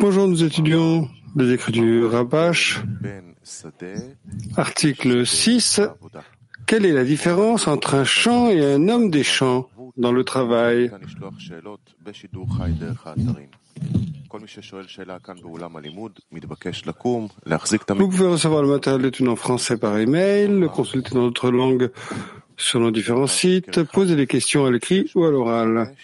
Bonjour nous étudions les écritures Rabash, article 6. Quelle est la différence entre un champ et un homme des champs dans le travail? Vous pouvez recevoir le matériel d'études en français par email, le consulter dans d'autres langues selon différents sites, poser des questions à l'écrit ou à l'oral.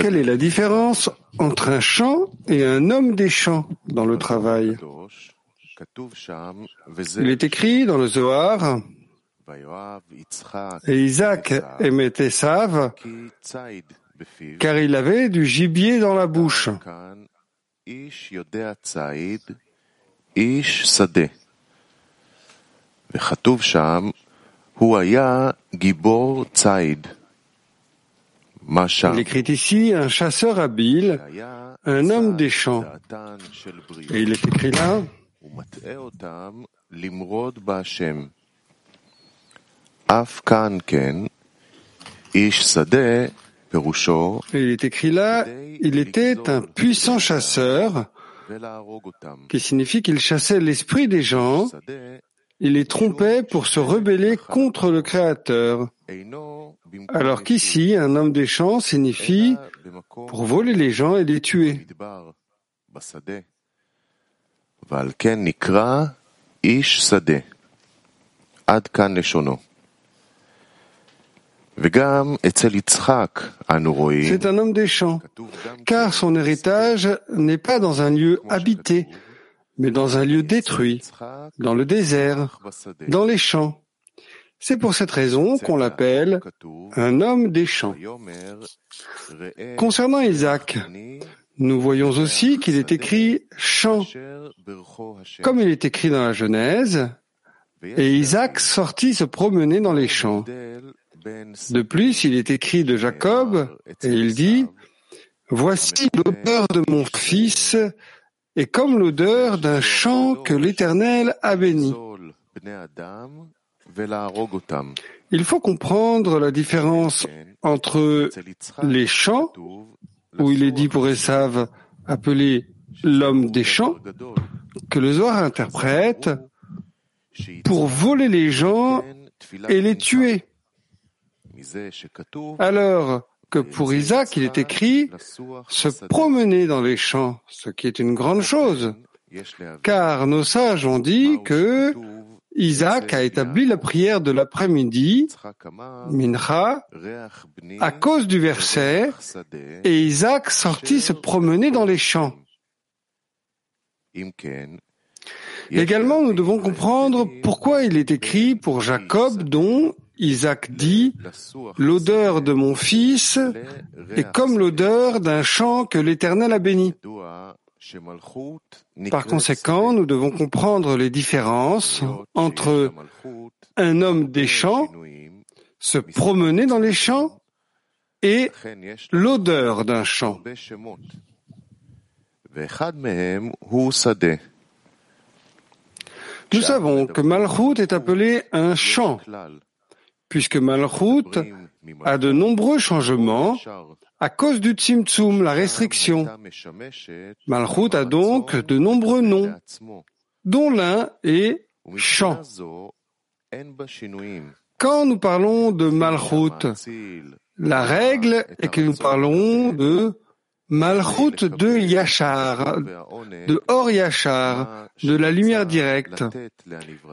Quelle est la différence entre un champ et un homme des champs dans le travail? Il est écrit dans le Zohar et Isaac aimait Esav car il avait du gibier dans la bouche. כאן איש יודע ציד, איש שדה. וכתוב שם, הוא היה גיבור ציד. מה שם? Il écrit ici un chasseur habile, היה un homme des צד champs. דעתן של בריות. Et il est écrit là, ומטעה אותם למרוד בהשם. אף כאן כן, איש שדה, פירושו, et il est écrit là, il était un puissant chasseur, ולהרוג אותם. qui signifie qu'il chassait l'esprit des gens, il les trompait pour se rebeller contre le Créateur. Alors qu'ici, un homme des champs signifie pour voler les gens et les tuer. C'est un homme des champs, car son héritage n'est pas dans un lieu habité, mais dans un lieu détruit, dans le désert, dans les champs. C'est pour cette raison qu'on l'appelle un homme des champs. Concernant Isaac, nous voyons aussi qu'il est écrit champ, comme il est écrit dans la Genèse, et Isaac sortit se promener dans les champs. De plus, il est écrit de Jacob, et il dit, Voici l'odeur de mon fils est comme l'odeur d'un champ que l'Éternel a béni. Il faut comprendre la différence entre les champs, où il est dit pour Esav, appelé l'homme des champs, que le Zohar interprète pour voler les gens et les tuer. Alors que pour Isaac, il est écrit se promener dans les champs, ce qui est une grande chose, car nos sages ont dit que Isaac a établi la prière de l'après-midi, Mincha, à cause du verset, et Isaac sortit se promener dans les champs. Également, nous devons comprendre pourquoi il est écrit pour Jacob, dont Isaac dit, l'odeur de mon fils est comme l'odeur d'un champ que l'Éternel a béni. Par conséquent, nous devons comprendre les différences entre un homme des champs, se promener dans les champs, et l'odeur d'un champ. Nous savons que Malchut est appelé un champ, puisque Malchut a de nombreux changements à cause du Tzimtzum, la restriction. Malchut a donc de nombreux noms, dont l'un est Chant. Quand nous parlons de Malchut, la règle est que nous parlons de Malchut de Yachar, de Or Yachar, de la lumière directe,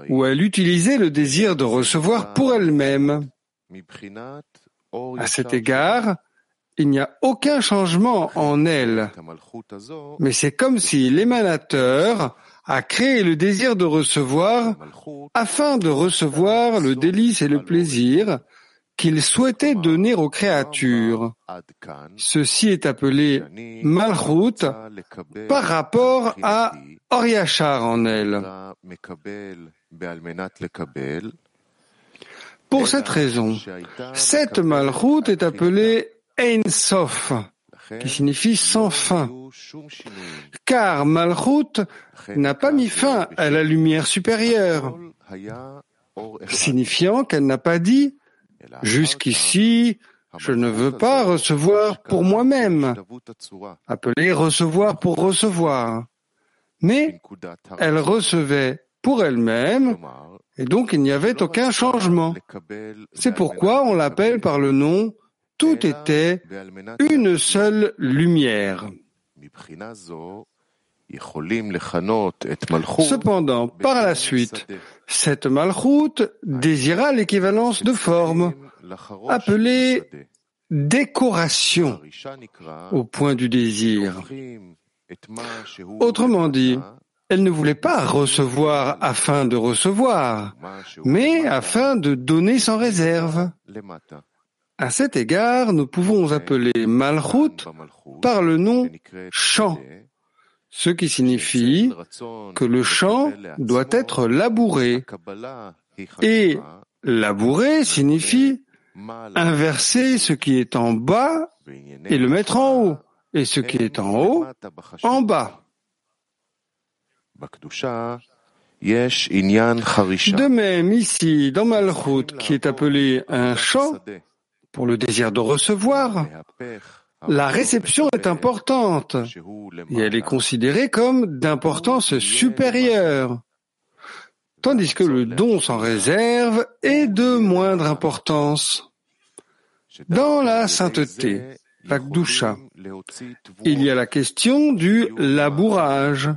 où elle utilisait le désir de recevoir pour elle-même. À cet égard, il n'y a aucun changement en elle, mais c'est comme si l'émanateur a créé le désir de recevoir afin de recevoir le délice et le plaisir qu'il souhaitait donner aux créatures. Ceci est appelé Malchut par rapport à Oriachar en elle. Pour cette raison, cette Malchut est appelée Einsof, qui signifie sans fin, car Malchut n'a pas mis fin à la lumière supérieure, signifiant qu'elle n'a pas dit Jusqu'ici, je ne veux pas recevoir pour moi-même, appelé recevoir pour recevoir. Mais elle recevait pour elle-même, et donc il n'y avait aucun changement. C'est pourquoi on l'appelle par le nom tout était une seule lumière. Cependant, par la suite, cette malchoute désira l'équivalence de forme, appelée décoration au point du désir. Autrement dit, elle ne voulait pas recevoir afin de recevoir, mais afin de donner sans réserve. À cet égard, nous pouvons appeler Malchut par le nom chant, ce qui signifie que le champ doit être labouré. Et labourer signifie inverser ce qui est en bas et le mettre en haut, et ce qui est en haut en bas. De même, ici, dans Malchut, qui est appelé un champ, pour le désir de recevoir, la réception est importante. et elle est considérée comme d'importance supérieure, tandis que le don sans réserve est de moindre importance. Dans la sainteté, la il y a la question du labourage,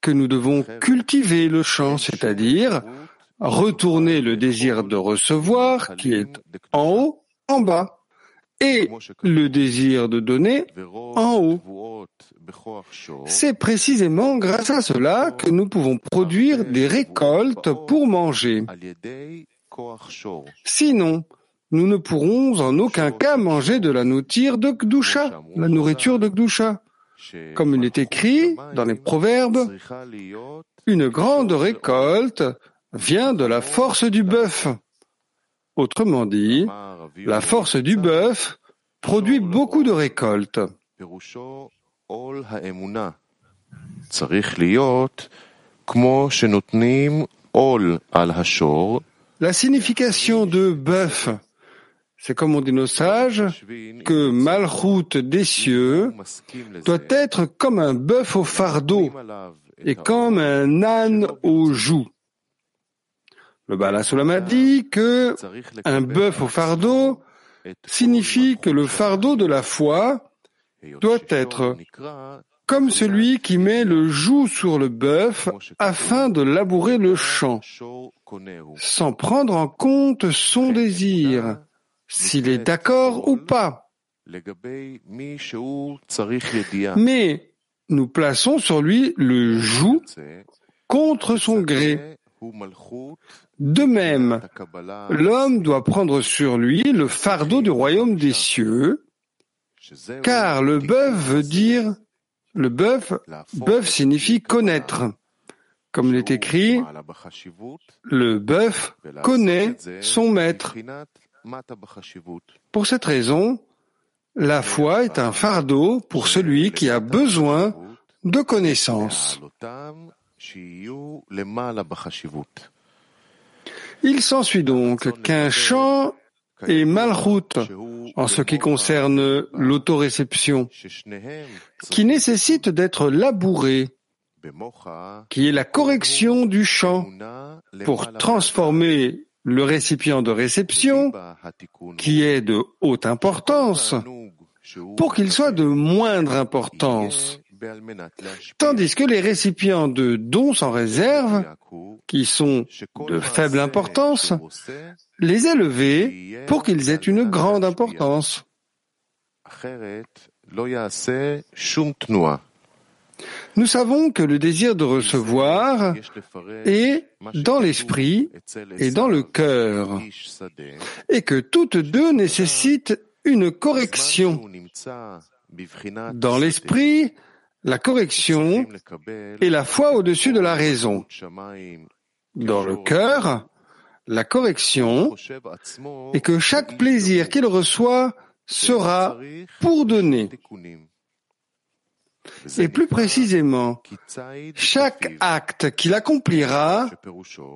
que nous devons cultiver le champ, c'est-à-dire retourner le désir de recevoir qui est en haut en bas et le désir de donner en haut. C'est précisément grâce à cela que nous pouvons produire des récoltes pour manger. Sinon, nous ne pourrons en aucun cas manger de la nourriture de Gdusha, la nourriture de Gdusha. Comme il est écrit dans les proverbes, une grande récolte vient de la force du bœuf. Autrement dit, la force du bœuf produit beaucoup de récoltes. La signification de bœuf, c'est comme on dit nos sages, que Malchut des cieux doit être comme un bœuf au fardeau et comme un âne au joug. Le Bala a dit que un bœuf au fardeau signifie que le fardeau de la foi doit être comme celui qui met le joug sur le bœuf afin de labourer le champ, sans prendre en compte son désir, s'il est d'accord ou pas. Mais nous plaçons sur lui le joug contre son gré. De même, l'homme doit prendre sur lui le fardeau du royaume des cieux, car le bœuf veut dire, le bœuf, bœuf signifie connaître. Comme il est écrit, le bœuf connaît son maître. Pour cette raison, la foi est un fardeau pour celui qui a besoin de connaissances. Il s'ensuit donc qu'un chant est malchut en ce qui concerne l'autoréception, qui nécessite d'être labouré, qui est la correction du chant pour transformer le récipient de réception, qui est de haute importance, pour qu'il soit de moindre importance. Tandis que les récipients de dons sans réserve, qui sont de faible importance, les élever pour qu'ils aient une grande importance. Nous savons que le désir de recevoir est dans l'esprit et dans le cœur, et que toutes deux nécessitent une correction. Dans l'esprit, la correction est la foi au-dessus de la raison. Dans le cœur, la correction est que chaque plaisir qu'il reçoit sera pour donner. Et plus précisément, chaque acte qu'il accomplira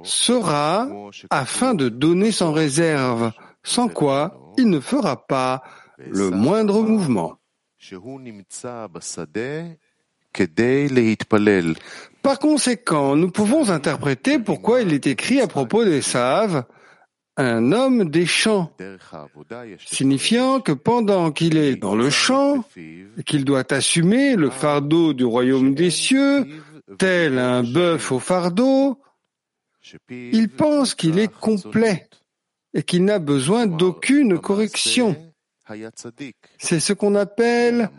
sera afin de donner sans réserve, sans quoi il ne fera pas le moindre mouvement. Par conséquent, nous pouvons interpréter pourquoi il est écrit à propos des Saves un homme des champs, signifiant que pendant qu'il est dans le champ qu'il doit assumer le fardeau du royaume des cieux, tel un bœuf au fardeau, il pense qu'il est complet et qu'il n'a besoin d'aucune correction. C'est ce qu'on appelle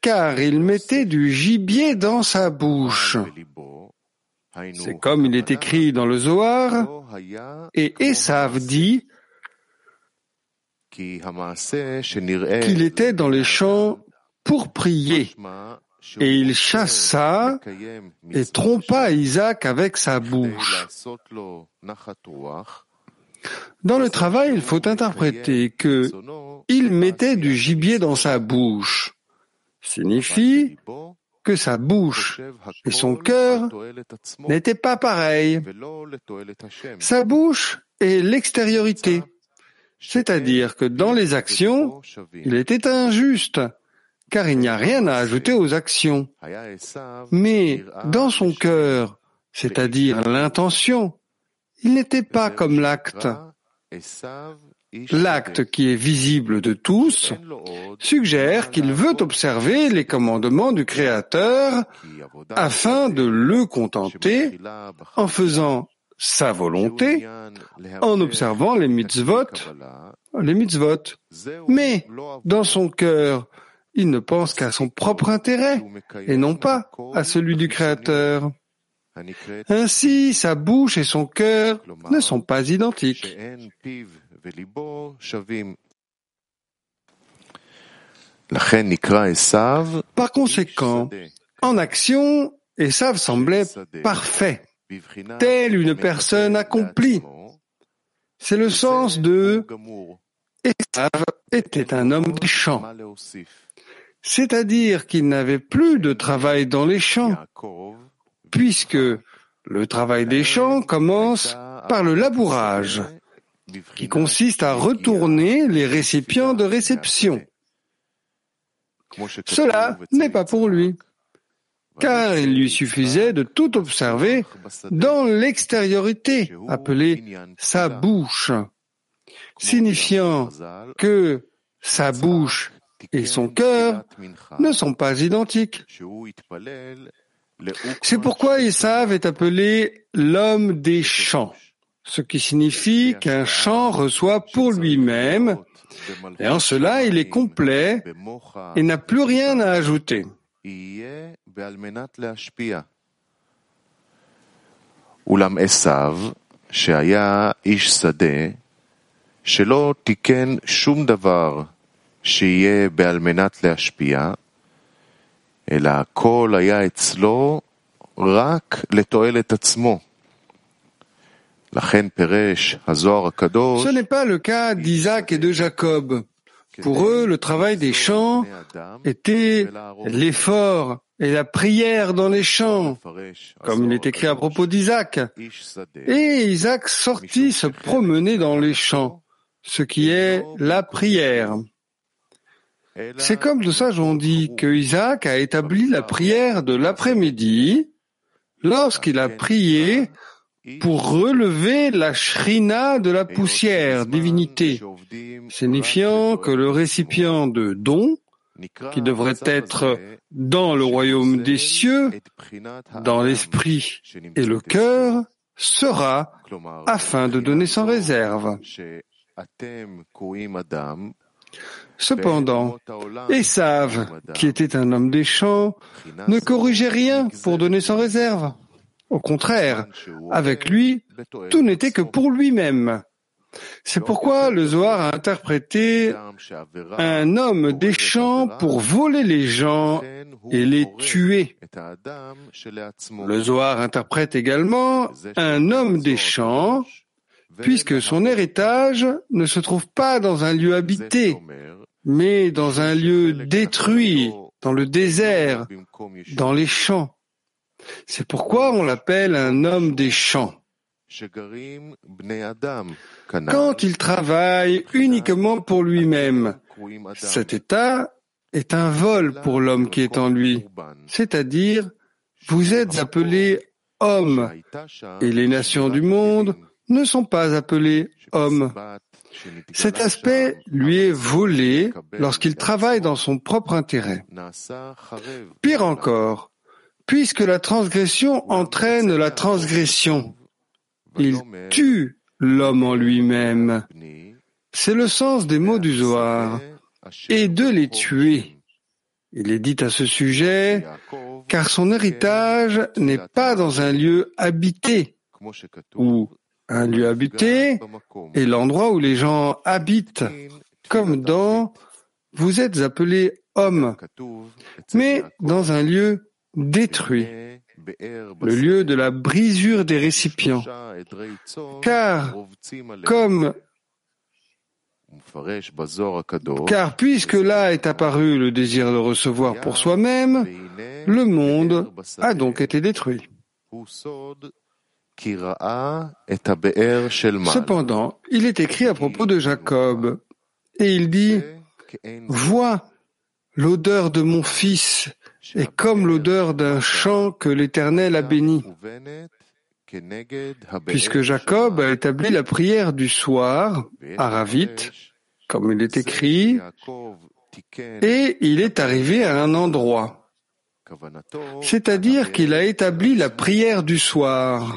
car il mettait du gibier dans sa bouche. C'est comme il est écrit dans le Zohar, et Esav dit qu'il était dans les champs pour prier, et il chassa et trompa Isaac avec sa bouche. Dans le travail, il faut interpréter que il mettait du gibier dans sa bouche signifie que sa bouche et son cœur n'étaient pas pareils. Sa bouche est l'extériorité, c'est-à-dire que dans les actions, il était injuste, car il n'y a rien à ajouter aux actions. Mais dans son cœur, c'est-à-dire l'intention, il n'était pas comme l'acte. L'acte qui est visible de tous suggère qu'il veut observer les commandements du Créateur afin de le contenter en faisant sa volonté, en observant les mitzvot, les mitzvot. Mais dans son cœur, il ne pense qu'à son propre intérêt et non pas à celui du Créateur. Ainsi, sa bouche et son cœur ne sont pas identiques. Par conséquent, en action, Esav semblait parfait, tel une personne accomplie. C'est le sens de Esav était un homme des champs, c'est-à-dire qu'il n'avait plus de travail dans les champs, puisque le travail des champs commence par le labourage, qui consiste à retourner les récipients de réception. Cela n'est pas pour lui, car il lui suffisait de tout observer dans l'extériorité, appelée sa bouche, signifiant que sa bouche et son cœur ne sont pas identiques. C'est pourquoi Esav est appelé l'homme des champs, ce qui signifie qu'un champ reçoit pour lui-même, et en cela il est complet et n'a plus rien à ajouter. אלא הכל היה אצלו רק לתועלת עצמו. Ce n'est pas le cas d'Isaac et de Jacob. Pour eux, le travail des champs était l'effort et la prière dans les champs, comme il est écrit à propos d'Isaac. Et Isaac sortit se promener dans les champs, ce qui est la prière. C'est comme de sages ont dit que Isaac a établi la prière de l'après-midi lorsqu'il a prié pour relever la shrina de la poussière, divinité, signifiant que le récipient de don, qui devrait être dans le royaume des cieux, dans l'esprit et le cœur, sera afin de donner sans réserve. Cependant, Esav, qui était un homme des champs, ne corrigeait rien pour donner sans réserve. Au contraire, avec lui, tout n'était que pour lui-même. C'est pourquoi le Zohar a interprété un homme des champs pour voler les gens et les tuer. Le Zohar interprète également un homme des champs puisque son héritage ne se trouve pas dans un lieu habité, mais dans un lieu détruit dans le désert, dans les champs. C'est pourquoi on l'appelle un homme des champs. Quand il travaille uniquement pour lui-même, cet état est un vol pour l'homme qui est en lui, c'est-à-dire vous êtes appelés hommes et les nations du monde ne sont pas appelées hommes. Cet aspect lui est volé lorsqu'il travaille dans son propre intérêt. Pire encore, puisque la transgression entraîne la transgression, il tue l'homme en lui-même. C'est le sens des mots du Zohar, et de les tuer. Il est dit à ce sujet, car son héritage n'est pas dans un lieu habité, ou un lieu habité est l'endroit où les gens habitent, comme dans vous êtes appelés hommes, mais dans un lieu détruit, le lieu de la brisure des récipients. Car, comme car puisque là est apparu le désir de recevoir pour soi-même, le monde a donc été détruit. Cependant, il est écrit à propos de Jacob, et il dit, Vois, l'odeur de mon fils est comme l'odeur d'un champ que l'Éternel a béni. Puisque Jacob a établi la prière du soir à Ravit, comme il est écrit, et il est arrivé à un endroit. C'est-à-dire qu'il a établi la prière du soir.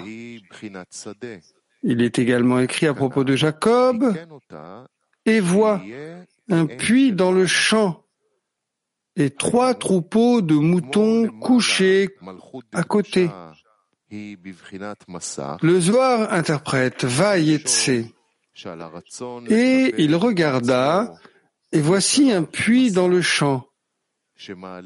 Il est également écrit à propos de Jacob, et voit un puits dans le champ et trois troupeaux de moutons couchés à côté. Le Zohar interprète Vayetse et il regarda et voici un puits dans le champ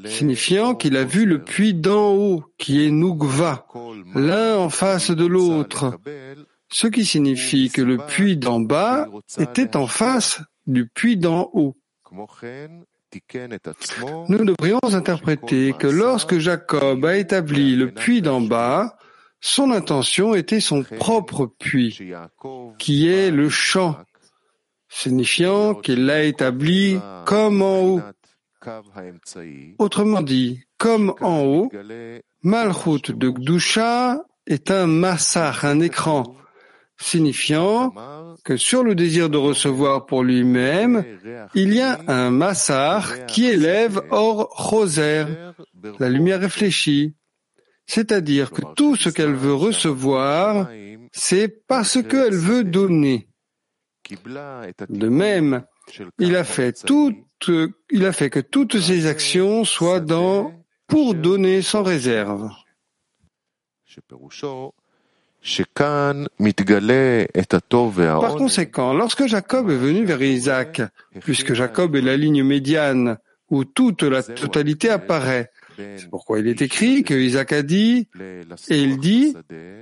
signifiant qu'il a vu le puits d'en haut, qui est Nugva, l'un en face de l'autre, ce qui signifie que le puits d'en bas était en face du puits d'en haut. Nous devrions interpréter que lorsque Jacob a établi le puits d'en bas, son intention était son propre puits, qui est le champ, signifiant qu'il l'a établi comme en haut, Autrement dit, comme en haut, Malchut de Gdusha est un massach, un écran, signifiant que sur le désir de recevoir pour lui-même, il y a un massar qui élève hors roser, la lumière réfléchie. C'est-à-dire que tout ce qu'elle veut recevoir, c'est parce qu'elle veut donner. De même, il a fait tout il a fait que toutes ses actions soient dans pour donner sans réserve. Par conséquent, lorsque Jacob est venu vers Isaac, puisque Jacob est la ligne médiane où toute la totalité apparaît, c'est pourquoi il est écrit que Isaac a dit, et il dit,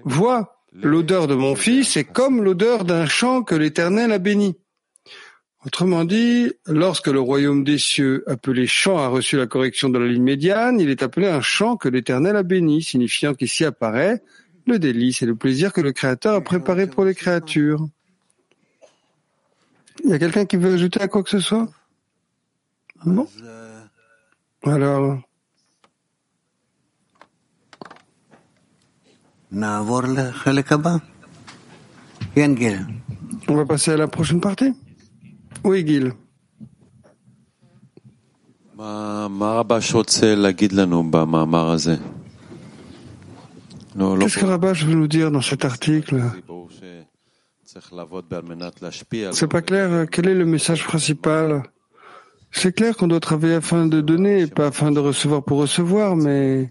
vois, l'odeur de mon fils est comme l'odeur d'un champ que l'Éternel a béni. Autrement dit, lorsque le royaume des cieux, appelé champ, a reçu la correction de la ligne médiane, il est appelé un champ que l'Éternel a béni, signifiant qu'ici apparaît le délice et le plaisir que le Créateur a préparé pour les créatures. Il y a quelqu'un qui veut ajouter à quoi que ce soit? Non? Alors? On va passer à la prochaine partie? Oui, Gil? Qu'est-ce que Rabash veut nous dire dans cet article? C'est pas clair. Quel est le message principal? C'est clair qu'on doit travailler afin de donner et pas afin de recevoir pour recevoir, mais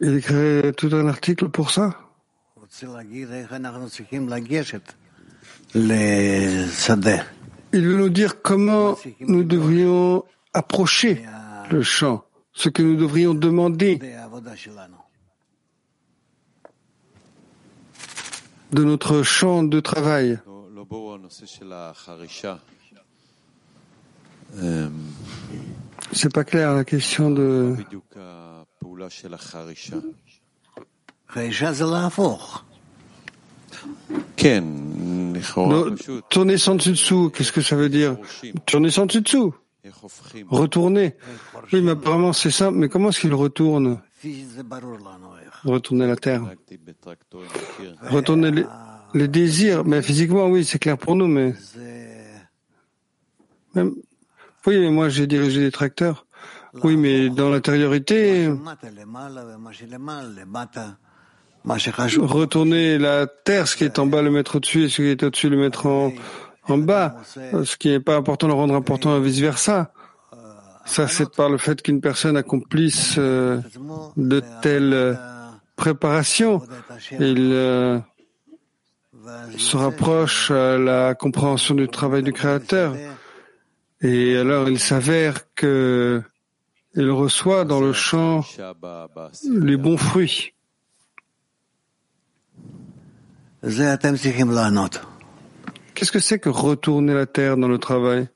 il écrit tout un article pour ça? Il veut nous dire comment nous devrions approcher le champ, ce que nous devrions demander de notre champ de travail. C'est pas clair la question de. Tourner sans dessus-dessous, qu'est-ce que ça veut dire? Tourner sans dessus-dessous Retourner. Oui, mais apparemment c'est simple, mais comment est-ce qu'il retourne? Retourner la terre. Retourner les, les désirs. Mais physiquement, oui, c'est clair pour nous, mais. Même... Oui, mais moi j'ai dirigé des tracteurs. Oui, mais dans l'intériorité, retourner la terre, ce qui est en bas, le mettre au-dessus, et ce qui est au-dessus, le mettre en, bas, ce qui n'est pas important, le rendre important, vice versa. Ça, c'est par le fait qu'une personne accomplisse euh, de telles préparations. Il euh, se rapproche à la compréhension du travail du Créateur. Et alors, il s'avère que il reçoit dans le champ les bons fruits. Qu'est-ce que c'est que retourner la terre dans le travail?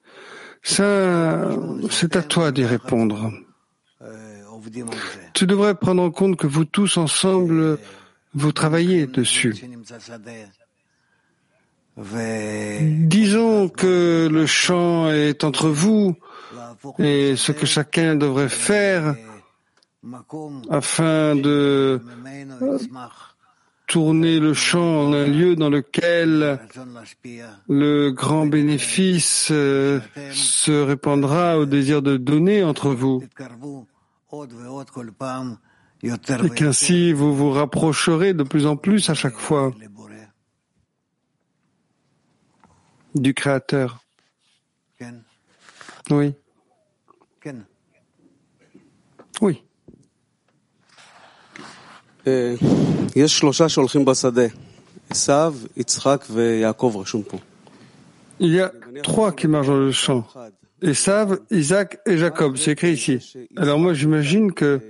Ça, c'est à toi d'y répondre. Tu devrais prendre en compte que vous tous ensemble, vous travaillez dessus. Disons que le champ est entre vous et ce que chacun devrait faire afin de tourner le champ en un lieu dans lequel le grand bénéfice euh, se répandra au désir de donner entre vous et qu'ainsi vous vous rapprocherez de plus en plus à chaque fois du Créateur. Oui. Oui. Il y a trois qui marchent dans le champ. Esav, Isaac et Jacob. C'est écrit ici. Alors moi, j'imagine que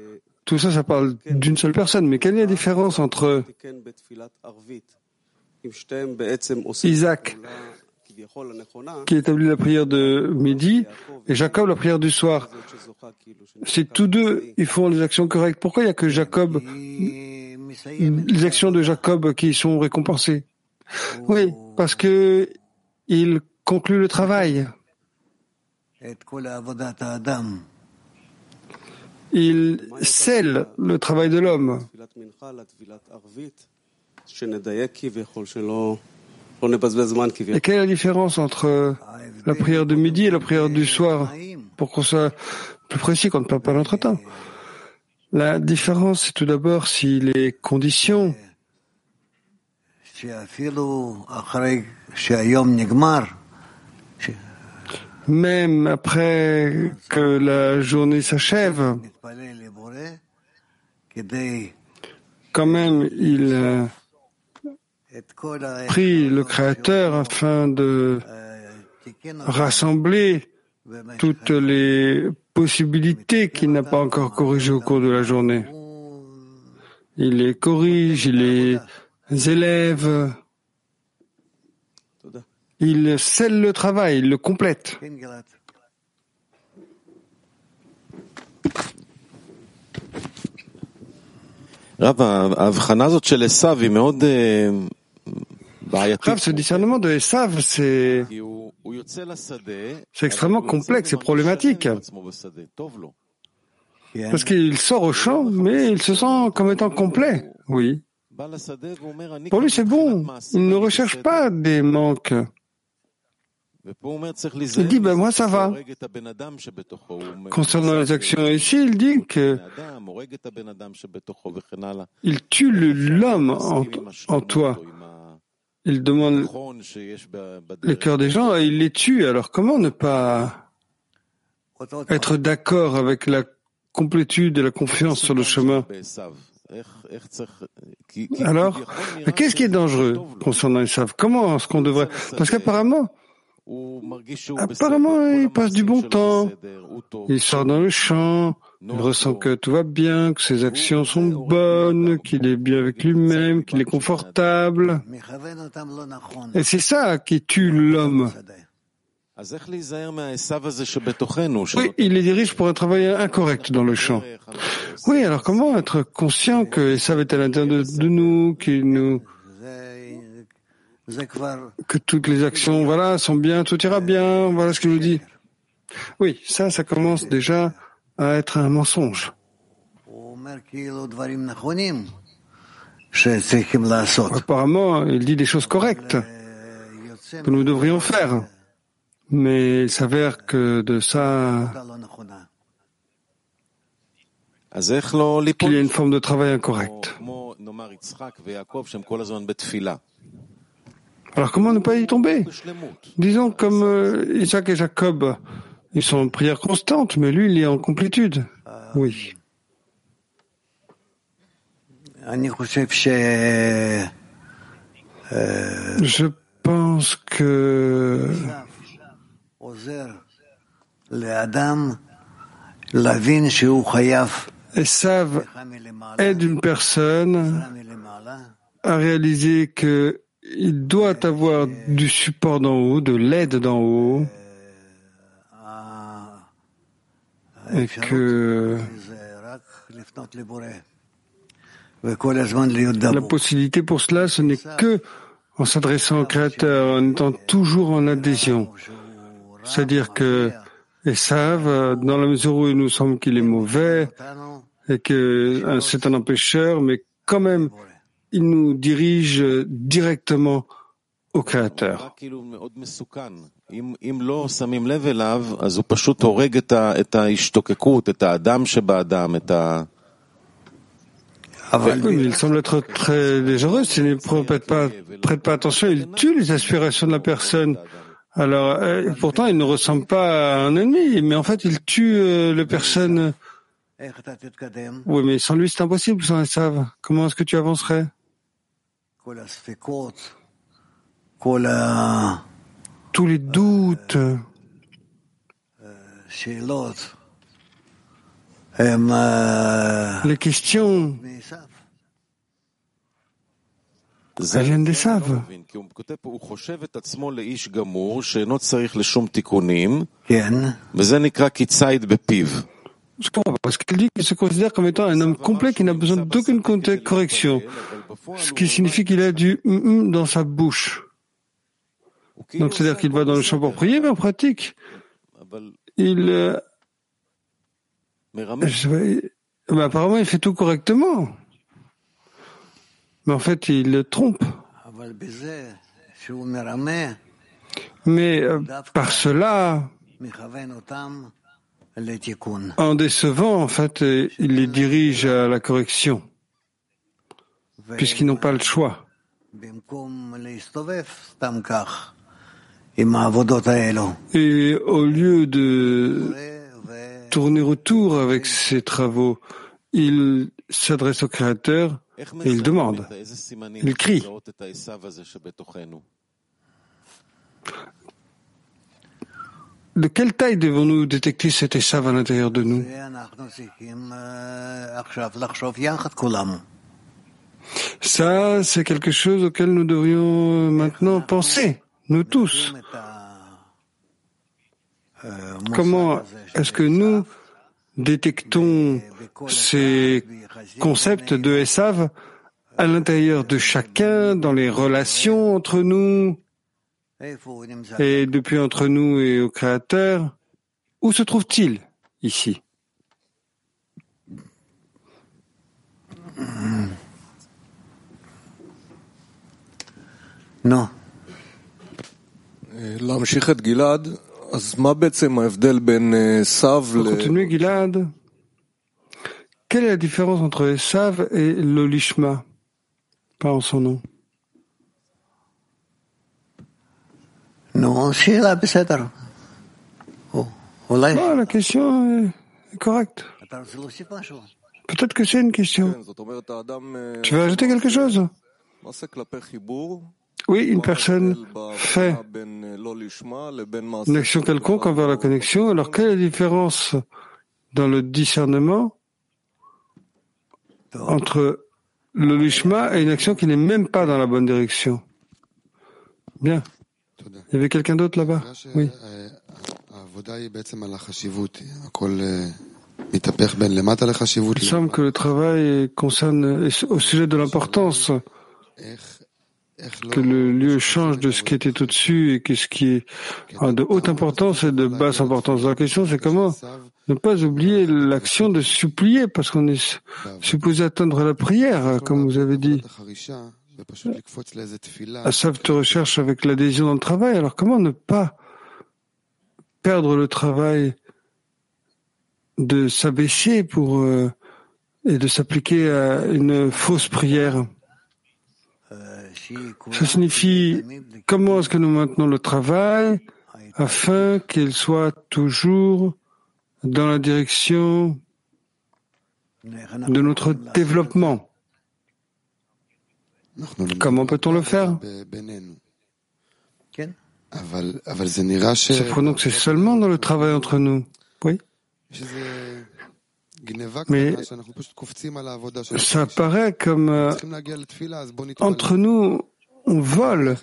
tout ça, ça parle d'une seule personne. Mais quelle est la différence entre Isaac qui établit la prière de midi et Jacob la prière du soir. C'est tous deux, ils font les actions correctes. Pourquoi il n'y a que Jacob, les actions de Jacob qui sont récompensées? Oui, parce que il conclut le travail. Il scelle le travail de l'homme. Et quelle est la différence entre la prière de midi et la prière du soir? Pour qu'on soit plus précis, qu'on ne perd pas notre temps. La différence, c'est tout d'abord si les conditions même après que la journée s'achève, quand même, il prie le Créateur afin de rassembler toutes les possibilités qu'il n'a pas encore corrigées au cours de la journée. Il les corrige, il les élève, il scelle le travail, il le complète. Ce discernement de Esav, c'est extrêmement complexe et problématique. Parce qu'il sort au champ, mais il se sent comme étant complet. Oui. Pour lui, c'est bon. Il ne recherche pas des manques. Il dit, ben moi ça va. Concernant les actions ici, il dit que il tue l'homme en, toi. Il demande les cœurs des gens et il les tue. Alors comment ne pas être d'accord avec la complétude et la confiance sur le chemin? Alors, qu'est-ce qui est dangereux concernant les saves Comment est-ce qu'on devrait? Parce qu'apparemment, Apparemment, il passe du bon temps. Il sort dans le champ, il ressent que tout va bien, que ses actions sont bonnes, qu'il est bien avec lui-même, qu'il est confortable. Et c'est ça qui tue l'homme. Oui, il les dirige pour un travail incorrect dans le champ. Oui, alors comment être conscient que Esav est à l'intérieur de, nous, qu'il nous, que toutes les actions, voilà, sont bien, tout ira bien, voilà ce qu'il nous dit. Oui, ça, ça commence déjà à être un mensonge. Apparemment, il dit des choses correctes que nous devrions faire. Mais il s'avère que de ça, qu'il y a une forme de travail incorrect. Alors comment ne pas y tomber? Disons comme euh, Isaac et Jacob, ils sont en prière constante, mais lui, il est en complétude. Oui. Je pense que Esav aide une personne à réaliser qu'il doit avoir du support d'en haut, de l'aide d'en haut, et que la possibilité pour cela, ce n'est que en s'adressant au Créateur, en étant toujours en adhésion. C'est-à-dire que Esav, dans la mesure où il nous semble qu'il est mauvais et que c'est un empêcheur, mais quand même, il nous dirige directement au Créateur. Il semble être très dangereux. S'il ne prête pas, prête pas attention, il tue les aspirations de la personne. Alors, euh, pourtant, il ne ressemble pas à un ennemi, mais en fait, il tue euh, les personnes. Oui, mais sans lui, c'est impossible, sans savent. Comment est-ce que tu avancerais? Tous les doutes, les questions, viennent des saves. Je comprends parce qu'il dit qu'il se considère comme étant un homme complet qui n'a besoin d'aucune correction, ce qui signifie qu'il a du dans sa bouche. Donc c'est-à-dire qu'il va dans le champ pour prier, mais en pratique, il euh, mais apparemment, il fait tout correctement. Mais en fait, il le trompe. Mais euh, par cela, en décevant, en fait, il les dirige à la correction, puisqu'ils n'ont pas le choix. Et au lieu de tourner autour avec ses travaux. Il s'adresse au Créateur et il demande, il crie. De quelle taille devons-nous détecter cet Esav à l'intérieur de nous? Ça, c'est quelque chose auquel nous devrions maintenant penser, nous tous. Comment est-ce que nous détectons ces concepts de Esav à l'intérieur de chacun, dans les relations entre nous et depuis entre nous et au Créateur? Où se trouve-t-il ici? Non. Pour continuer, Gilad, quelle est la différence entre Esav et l'Olishma, pas en son nom. Non, oh, la question est correcte. Peut-être que c'est une question. Tu veux ajouter quelque chose? Oui, une personne fait une action quelconque envers la connexion. Alors, quelle est la différence dans le discernement entre le et une action qui n'est même pas dans la bonne direction? Bien. Il y avait quelqu'un d'autre là-bas? Oui. Il semble que le travail concerne au sujet de l'importance que le lieu change de ce qui était au-dessus et que ce qui est de haute importance et de basse importance. La question, c'est comment ne pas oublier l'action de supplier, parce qu'on est supposé attendre la prière, comme vous avez dit. Asaf te recherche avec l'adhésion dans le travail, alors comment ne pas perdre le travail de s'abaisser pour euh, et de s'appliquer à une fausse prière? Ça signifie comment est-ce que nous maintenons le travail afin qu'il soit toujours dans la direction de notre développement. Comment peut-on le faire? Cependant que c'est seulement dans le travail entre nous. Oui. Mais ça paraît comme euh, entre nous, on vole.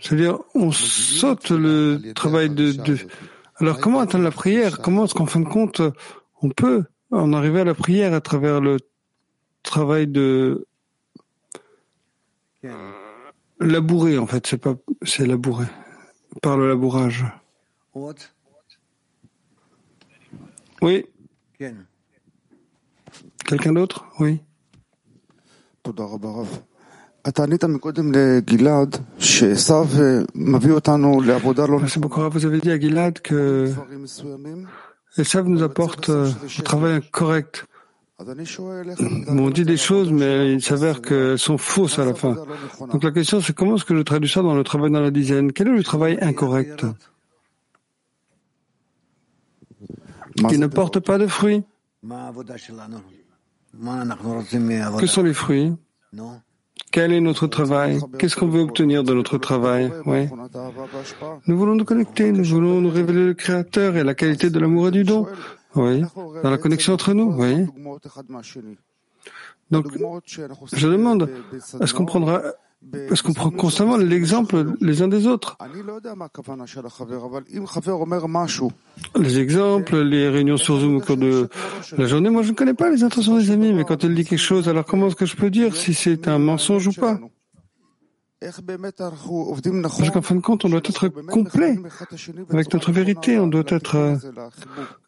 C'est-à-dire, on saute le travail de, de... Alors, comment atteindre la prière? Comment est-ce qu'en fin de compte, on peut en arriver à la prière à travers le travail de labourer, en fait, c'est pas, c'est labourer, par le labourage. Oui. Quelqu'un d'autre? Oui. Merci beaucoup. Vous avez dit à Gilad que Esav nous apporte un travail correct. On dit des choses, mais il s'avère qu'elles sont fausses à la fin. Donc la question, c'est comment est-ce que je traduis ça dans le travail dans la dizaine? Quel est le travail incorrect? Qui ne porte pas de fruits Que sont les fruits? Quel est notre travail? Qu'est-ce qu'on veut obtenir de notre travail? Oui. Nous voulons nous connecter, nous voulons nous révéler le Créateur et la qualité de l'amour et du don. Oui, dans la connexion entre nous, oui. Donc, je demande, est-ce qu'on prendra parce qu'on prend constamment l'exemple les uns des autres. Les exemples, les réunions sur Zoom au cours de la journée, moi je ne connais pas les intentions des amis, mais quand elle dit quelque chose, alors comment est-ce que je peux dire si c'est un mensonge ou pas? Parce qu'en fin de compte, on doit être complet avec notre vérité. On doit être. Euh,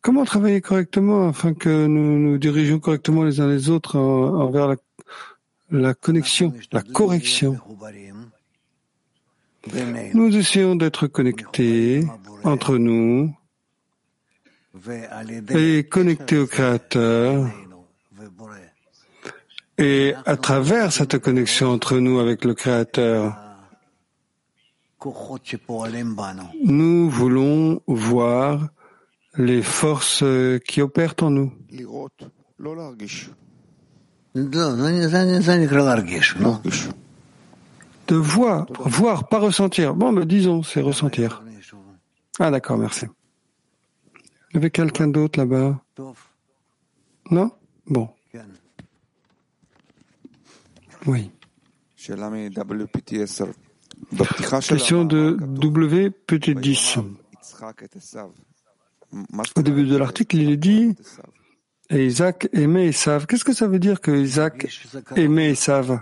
comment travailler correctement afin que nous nous dirigeons correctement les uns les autres envers la la connexion, la correction. Nous essayons d'être connectés entre nous et connectés au Créateur. Et à travers cette connexion entre nous avec le Créateur, nous voulons voir les forces qui opèrent en nous. De voir, voir, pas ressentir. Bon, mais disons, c'est ressentir. Ah d'accord, merci. Il y avait quelqu'un d'autre là-bas? Non? Bon. Oui. Question de W petit 10. Au début de l'article, il est dit et Isaac aimait Esav. Qu'est-ce que ça veut dire que Isaac aimait Esav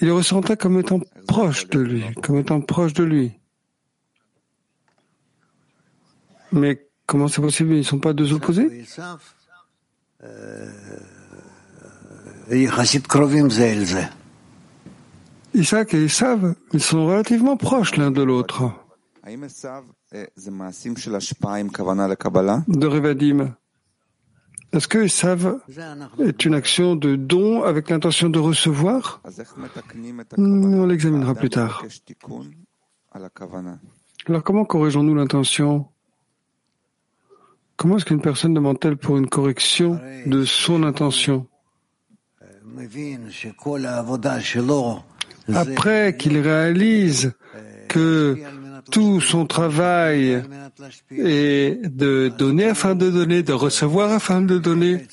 Il le ressentait comme étant proche de lui, comme étant proche de lui. Mais comment c'est possible? Ils ne sont pas deux opposés? Isaac et Esav, ils sont relativement proches l'un de l'autre. De Revadim. Est-ce que Esav est une action de don avec l'intention de recevoir? On l'examinera plus tard. Alors comment corrigeons-nous l'intention? Comment est-ce qu'une personne demande-t-elle pour une correction de son intention? Après qu'il réalise que tout son travail est de donner afin de donner, de recevoir afin de donner.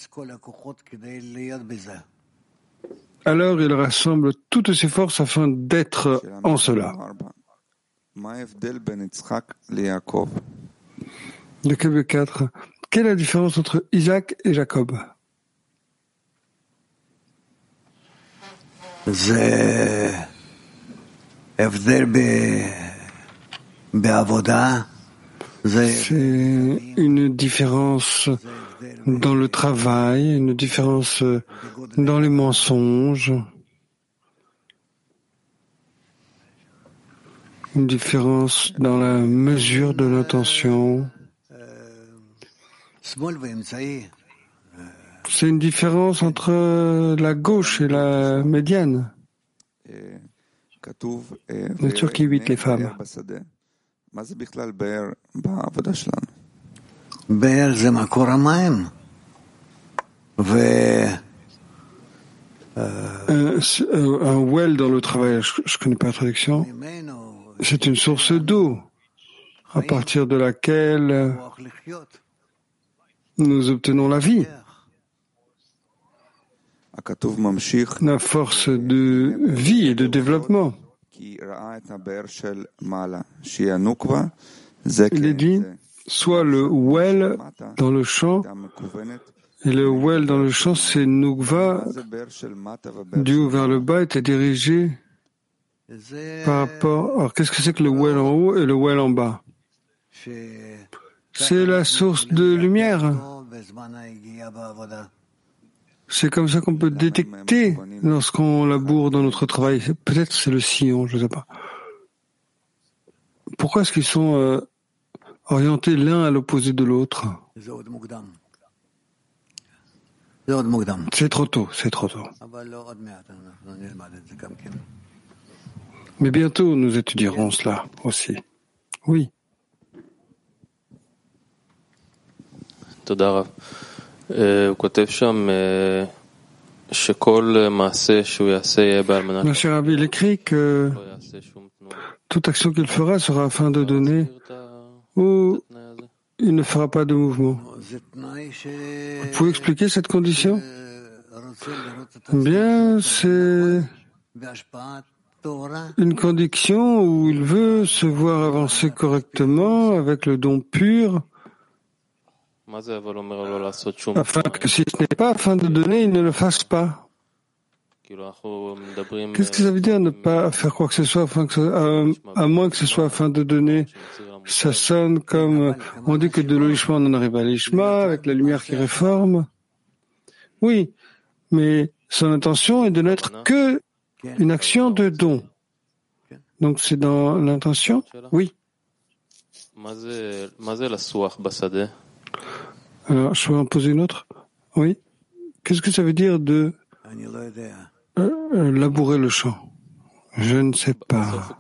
alors il rassemble toutes ses forces afin d'être en cela. Le 4. Quelle est la différence entre Isaac et Jacob? C'est une différence dans le travail, une différence dans les mensonges, une différence dans la mesure de l'intention. C'est une différence entre la gauche et la médiane. Nature qui évite les femmes. Euh, un well dans le travail, je ne connais pas la traduction, c'est une source d'eau. À partir de laquelle nous obtenons la vie. La force de vie et de développement. Il est dit, soit le well dans le champ, et le well dans le champ, c'est Nukva, du haut vers le bas, était dirigé par rapport. Alors, qu'est-ce que c'est que le well en haut et le well en bas? C'est la source de lumière. C'est comme ça qu'on peut détecter lorsqu'on laboure dans notre travail. Peut-être c'est le sillon, je ne sais pas. Pourquoi est-ce qu'ils sont euh, orientés l'un à l'opposé de l'autre? C'est trop tôt, c'est trop tôt. Mais bientôt, nous étudierons cela aussi. Oui. Monsieur Rabbi, il écrit que toute action qu'il fera sera afin de donner ou il ne fera pas de mouvement. Vous pouvez expliquer cette condition? Bien, c'est une condition où il veut se voir avancer correctement avec le don pur afin que si ce n'est pas afin de donner, il ne le fasse pas. Qu'est-ce que ça veut dire ne pas faire quoi que ce soit, afin que euh, à moins que ce soit afin de donner? Ça sonne comme on dit que de l'olishma on en arrive à l'ishma avec la lumière qui réforme. Oui, mais son intention est de n'être que une action de don. Donc c'est dans l'intention? Oui. Alors, je vais en poser une autre Oui. Qu'est-ce que ça veut dire de euh, labourer le champ? Je ne sais pas.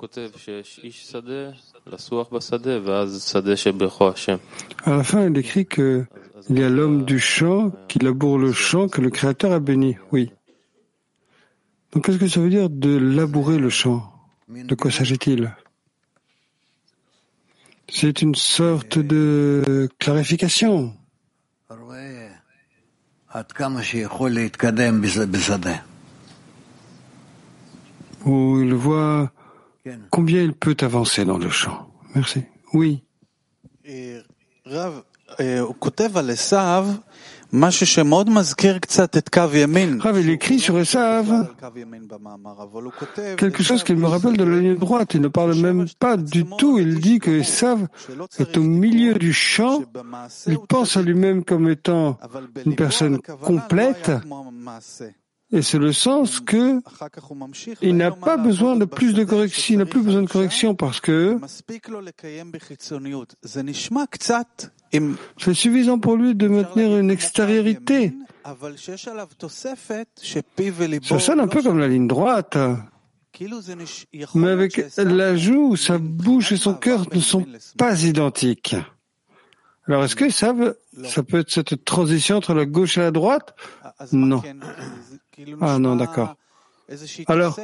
À la fin, il écrit que il y a l'homme du champ qui laboure le champ que le Créateur a béni. Oui. Donc, qu'est-ce que ça veut dire de labourer le champ? De quoi s'agit-il? C'est une sorte de clarification. Où il voit combien il peut avancer dans le champ. Merci. Oui. Rav, il écrit sur Esav quelque chose qui me rappelle de la ligne droite. Il ne parle même pas du tout. Il dit que Esav est au milieu du champ. Il pense à lui-même comme étant une personne complète. Et c'est le sens que il n'a pas besoin de plus de correction, il n'a plus besoin de correction parce que c'est suffisant pour lui de maintenir une extériorité. Ça sonne un peu comme la ligne droite. Mais avec l'ajout sa bouche et son cœur ne sont pas identiques. Alors est-ce que ça, ça peut être cette transition entre la gauche et la droite? Non. Ah non, d'accord. Alors,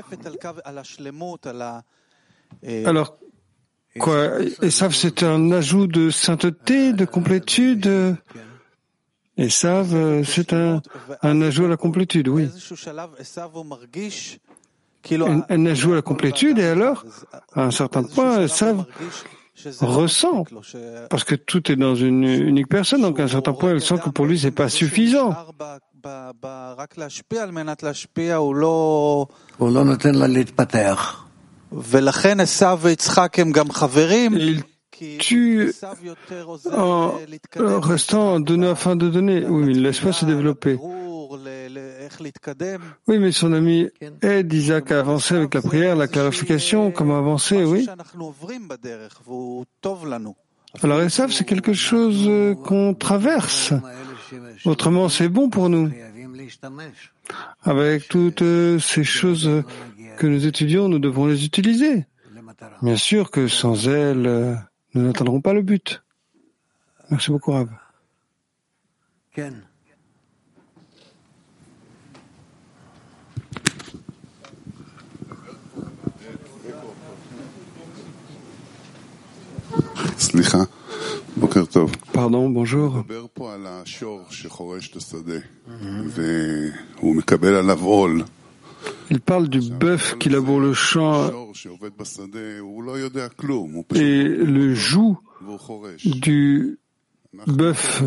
alors quoi? Et ça, c'est un ajout de sainteté, de complétude? Et Sav, c'est un, ajout à la complétude, oui. Un, un ajout à la complétude, et alors, à un certain point, Sav ressent, parce que tout est dans une unique personne, donc à un certain point, elle sent que pour lui, c'est pas suffisant. Il tue en restant donné afin de donner. Oui, mais il ne laisse pas se développer. Oui, mais son ami aide Isaac à avancer avec la prière, la clarification, comment avancer, oui. Alors, Esav, c'est quelque chose euh, qu'on traverse. Autrement, c'est bon pour nous. Avec toutes euh, ces choses que nous étudions, nous devons les utiliser. Bien sûr que sans elles, euh, nous n'atteindrons pas le but. Merci beaucoup, Rav. Pardon, bonjour. Il parle du bœuf qui laboure le champ. et le joug du bœuf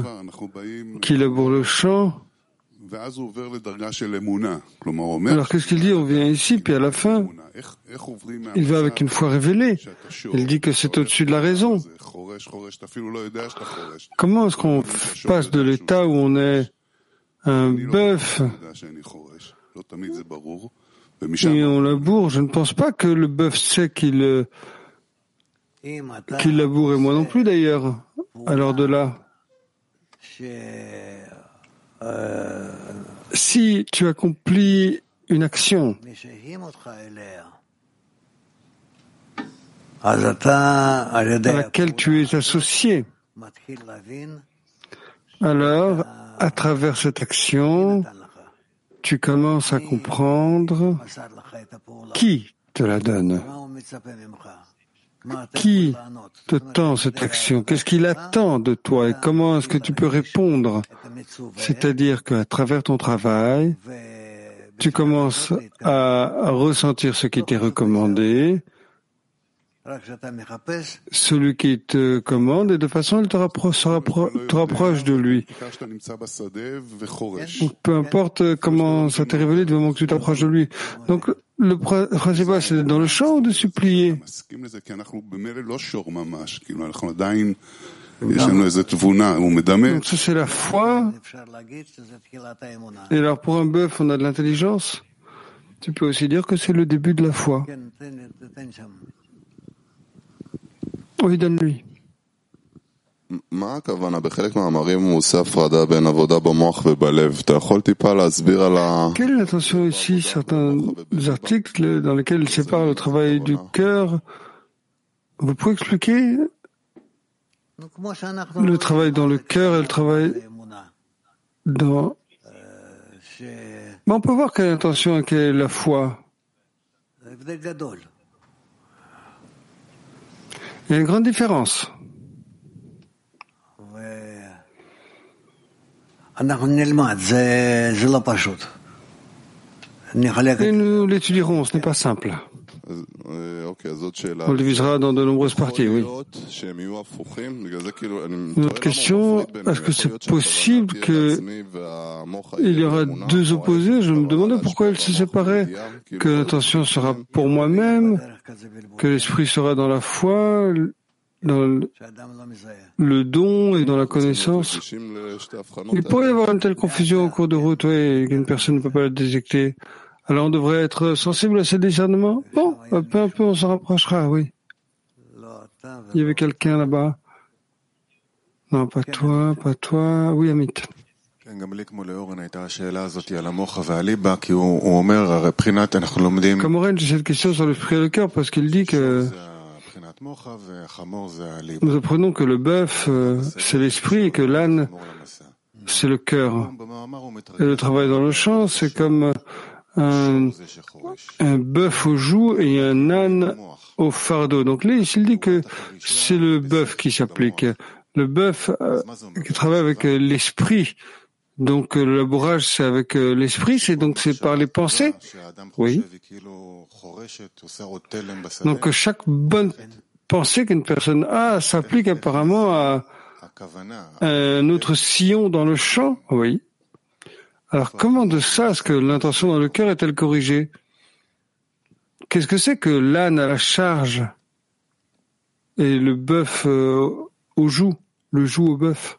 qui laboure le champ. Alors qu'est-ce qu'il dit? On vient ici, puis à la fin, il va avec une foi révélée. Il dit que c'est au-dessus de la raison. Comment est-ce qu'on passe de l'état où on est un bœuf et on laboure. Je ne pense pas que le bœuf sait qu'il qu'il laboure, et moi non plus d'ailleurs, alors de là. Si tu accomplis une action à laquelle tu es associé, alors, à travers cette action, tu commences à comprendre qui te la donne. Qui te tend cette action? Qu'est-ce qu'il attend de toi et comment est-ce que tu peux répondre C'est-à-dire qu'à travers ton travail, tu commences à ressentir ce qui t'est recommandé, celui qui te commande, et de façon il te, rapproche de lui. peu importe comment ça t'est révélé, du moment que tu t'approches de lui. Donc, le principal, c'est dans le champ ou de supplier donc ça c'est la foi. Et alors pour un bœuf, on a de l'intelligence. Tu peux aussi dire que c'est le début de la foi. Oui, donne-lui. Quelle est l'intention ici Certains articles dans lesquels il sépare le travail du cœur? Vous pouvez expliquer le travail dans le cœur et le travail dans... on peut voir quelle est l'intention et quelle est la foi. Il y a une grande différence. Et nous l'étudierons, ce n'est pas simple. On le divisera dans de nombreuses parties, oui. Une autre question, est-ce que c'est possible qu'il y aura deux opposés Je me demandais pourquoi ils se séparaient, que l'intention sera pour moi-même, que l'esprit sera dans la foi, dans le don et dans la connaissance. Il pourrait y avoir une telle confusion au cours de route, oui, qu'une personne ne peut pas la détecter. Alors on devrait être sensible à ce discernement Bon, peu à peu on se rapprochera, oui. Il y avait quelqu'un là-bas? Non, pas toi, pas toi. Oui, Amit. Comme Oren, j'ai cette question sur l'esprit et le cœur parce qu'il dit que nous apprenons que le bœuf, euh, c'est l'esprit et que l'âne, c'est le cœur. Et le travail dans le champ, c'est comme un, un bœuf au joug et un âne au fardeau. Donc là, il dit que c'est le bœuf qui s'applique. Le bœuf euh, qui travaille avec l'esprit Donc le labourage, c'est avec l'esprit, c'est donc c'est par les pensées. Oui. Donc chaque bonne pensée qu'une personne a s'applique apparemment à un autre sillon dans le champ. Oui. Alors comment de ça est-ce que l'intention dans le cœur est-elle corrigée? Qu'est-ce que c'est que l'âne à la charge et le bœuf euh, au joug, le joug au bœuf?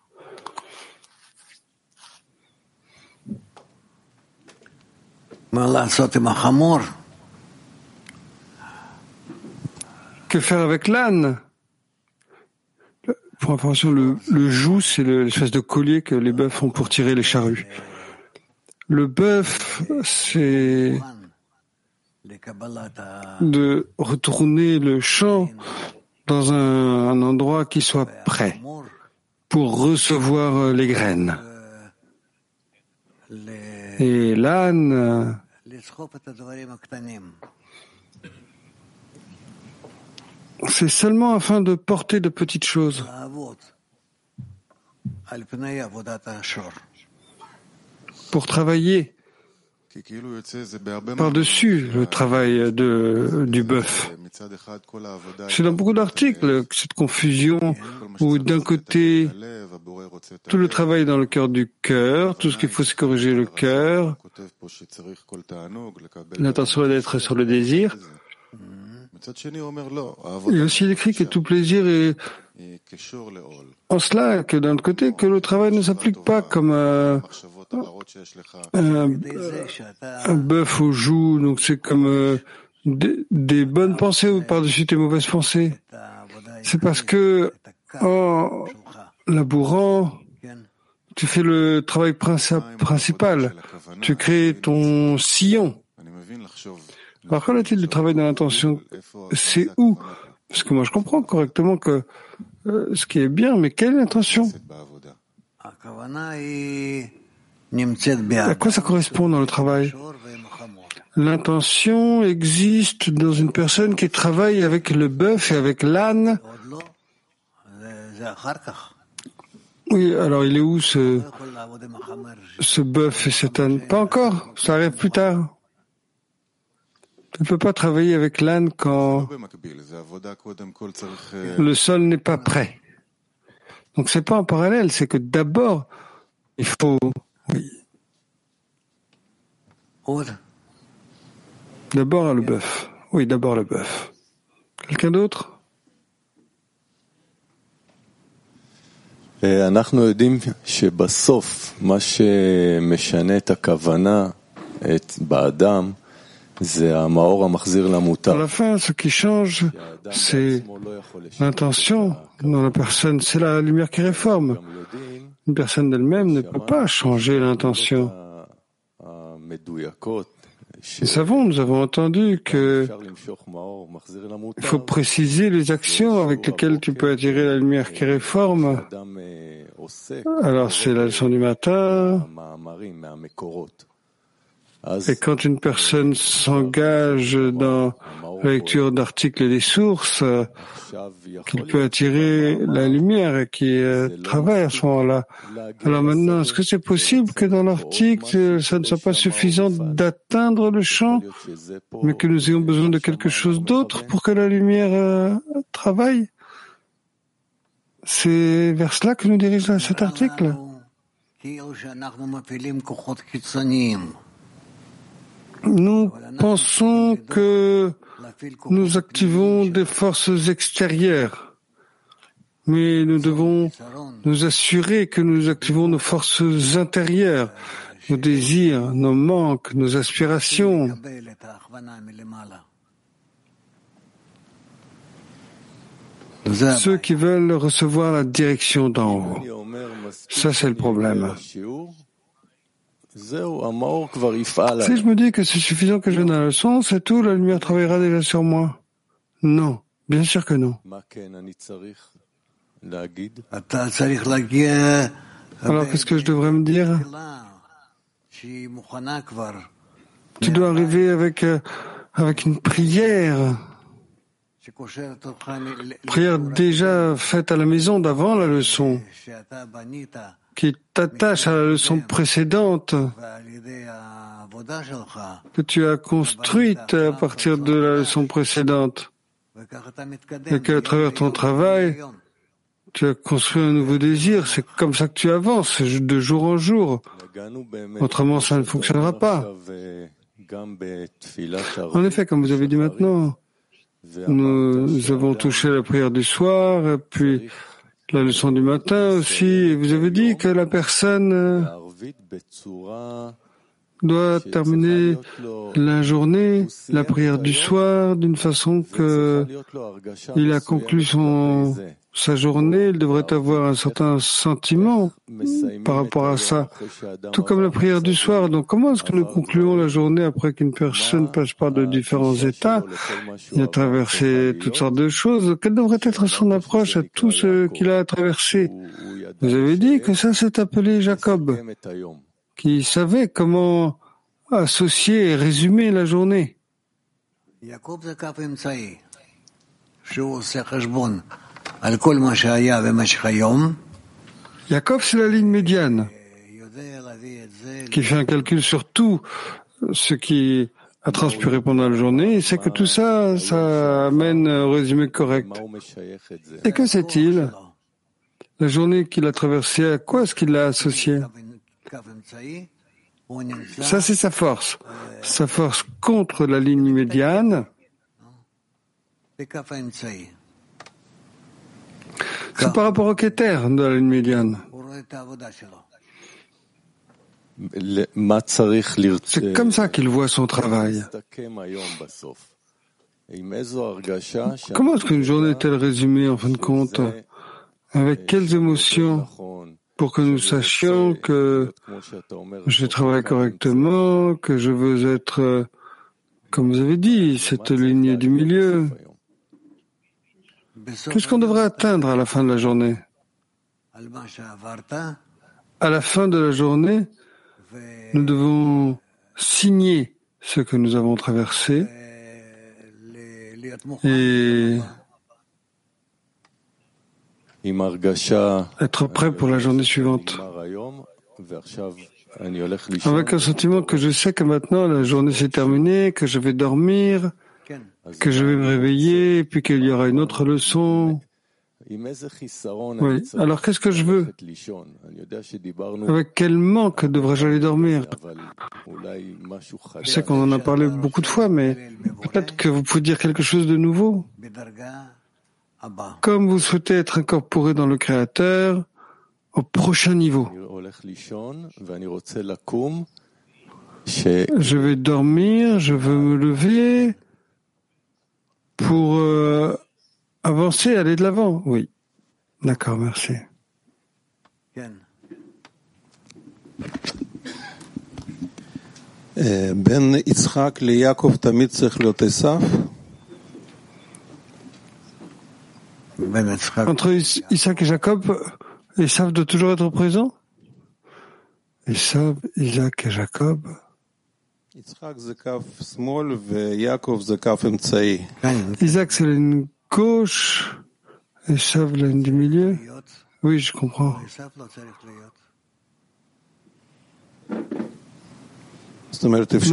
Que faire avec l'âne? Pour information, le, le joug, c'est l'espèce de collier que les bœufs ont pour tirer les charrues. Le bœuf, c'est de retourner le champ dans un, endroit qui soit prêt pour recevoir les graines. Et l'âne c'est seulement afin de porter de petites choses pour travailler par-dessus le travail de, du bœuf. C'est dans beaucoup d'articles cette confusion où d'un côté tout le travail dans le cœur du cœur, tout ce qu'il faut c'est corriger le cœur, l'intention est d'être sur le désir. Et aussi il écrit que tout plaisir est en cela que d'un côté que le travail ne s'applique pas comme un, un, bœuf aux joues, donc c'est comme euh, des, bonnes pensées par-dessus tes mauvaises pensées. C'est parce que en labourant, tu fais le travail principal, tu crées ton sillon. Alors qu'en est-il du travail de l'intention C'est où Parce que moi je comprends correctement que euh, ce qui est bien, mais quelle est l'intention À quoi ça correspond dans le travail? L'intention existe dans une personne qui travaille avec le bœuf et avec l'âne. Oui, alors il est où ce, ce bœuf et cet âne? Pas encore, ça arrive plus tard. Tu ne peux pas travailler avec l'âne quand le sol n'est pas prêt. Donc c'est pas en parallèle, c'est que d'abord, il faut... D'abord le bœuf. Oui, d'abord le bœuf. Quelqu'un d'autre אנחנו יודעים שבסוף מה שמשנה את הכוונה באדם à la fin, ce qui change, c'est l'intention dans la personne, c'est la lumière qui réforme. Une personne d'elle-même ne peut pas changer l'intention. Nous savons, nous avons entendu que il faut préciser les actions avec lesquelles tu peux attirer la lumière qui réforme. Alors c'est la leçon du matin, et quand une personne s'engage dans la lecture d'articles et des sources, qu'il peut attirer la lumière et qui euh, travaille à ce moment-là. Alors maintenant, est-ce que c'est possible que dans l'article, ça ne soit pas suffisant d'atteindre le champ, mais que nous ayons besoin de quelque chose d'autre pour que la lumière euh, travaille? C'est vers cela que nous dirige cet article. Nous pensons que nous activons des forces extérieures, mais nous devons nous assurer que nous activons nos forces intérieures, nos désirs, nos manques, nos aspirations. Ceux qui veulent recevoir la direction d'en haut. Ça, c'est le problème. Si je me dis que c'est suffisant que je donne la leçon, c'est tout, la lumière travaillera déjà sur moi. Non, bien sûr que non. Alors qu'est-ce que je devrais me dire? Tu dois arriver avec, euh, avec une prière, prière déjà faite à la maison d'avant la leçon, qui t'attache à la leçon précédente que tu as construite à partir de la leçon précédente et qu'à travers ton travail, tu as construit un nouveau désir. C'est comme ça que tu avances de jour en jour. Autrement, ça ne fonctionnera pas. En effet, comme vous avez dit maintenant, nous avons touché la prière du soir, et puis la leçon du matin aussi. Vous avez dit que la personne doit terminer la journée, la prière du soir, d'une façon que il a conclu son, sa journée, il devrait avoir un certain sentiment par rapport à ça, tout comme la prière du soir. Donc comment est-ce que nous concluons la journée après qu'une personne passe par de différents états, il a traversé toutes sortes de choses, quelle devrait être son approche à tout ce qu'il a traversé? Vous avez dit que ça s'est appelé Jacob qui savait comment associer et résumer la journée. Jacob, c'est la ligne médiane qui fait un calcul sur tout ce qui a transpiré pendant la journée et c'est que tout ça, ça amène un résumé correct. Et que c'est-il La journée qu'il a traversée, à quoi est-ce qu'il l'a associé ça, c'est sa force. Sa force contre la ligne médiane. C'est par rapport au Keter de la ligne médiane. C'est comme ça qu'il voit son travail. Comment est-ce qu'une journée est-elle résumée en fin de compte Avec quelles émotions pour que nous sachions que je travaille correctement, que je veux être, comme vous avez dit, cette ligne du milieu. Qu'est-ce qu'on devrait atteindre à la fin de la journée? À la fin de la journée, nous devons signer ce que nous avons traversé et être prêt pour la journée suivante. Avec un sentiment que je sais que maintenant la journée s'est terminée, que je vais dormir, que je vais me réveiller, puis qu'il y aura une autre leçon. Oui. Alors qu'est-ce que je veux? Avec quel manque devrais-je aller dormir? Je sais qu'on en a parlé beaucoup de fois, mais peut-être que vous pouvez dire quelque chose de nouveau. Comme vous souhaitez être incorporé dans le Créateur au prochain niveau. Je vais dormir, je veux me lever pour euh, avancer, aller de l'avant. Oui. D'accord, merci. Euh, ben Yitzhak le Yaakov tamid ben Entre Isaac et Jacob, Esav doit toujours être présent? Esav, Isaac et Jacob. Isaac, c'est la ligne gauche, Esav, la ligne du milieu. Oui, je comprends.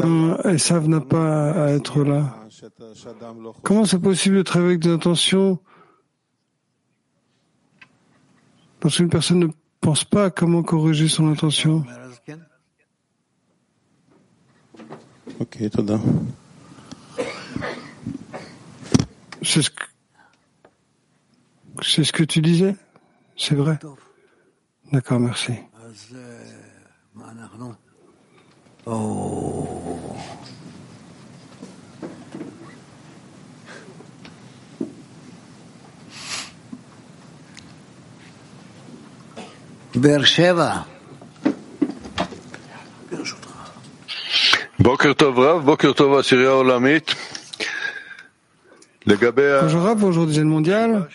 Non, Esav n'a pas à être là. Comment c'est possible de travailler avec des intentions Parce qu'une personne ne pense pas à comment corriger son intention. Ok, C'est ce que, c'est ce que tu disais? C'est vrai? D'accord, merci. Oh. Bonjour Rav, bonjour dizaine mondiale.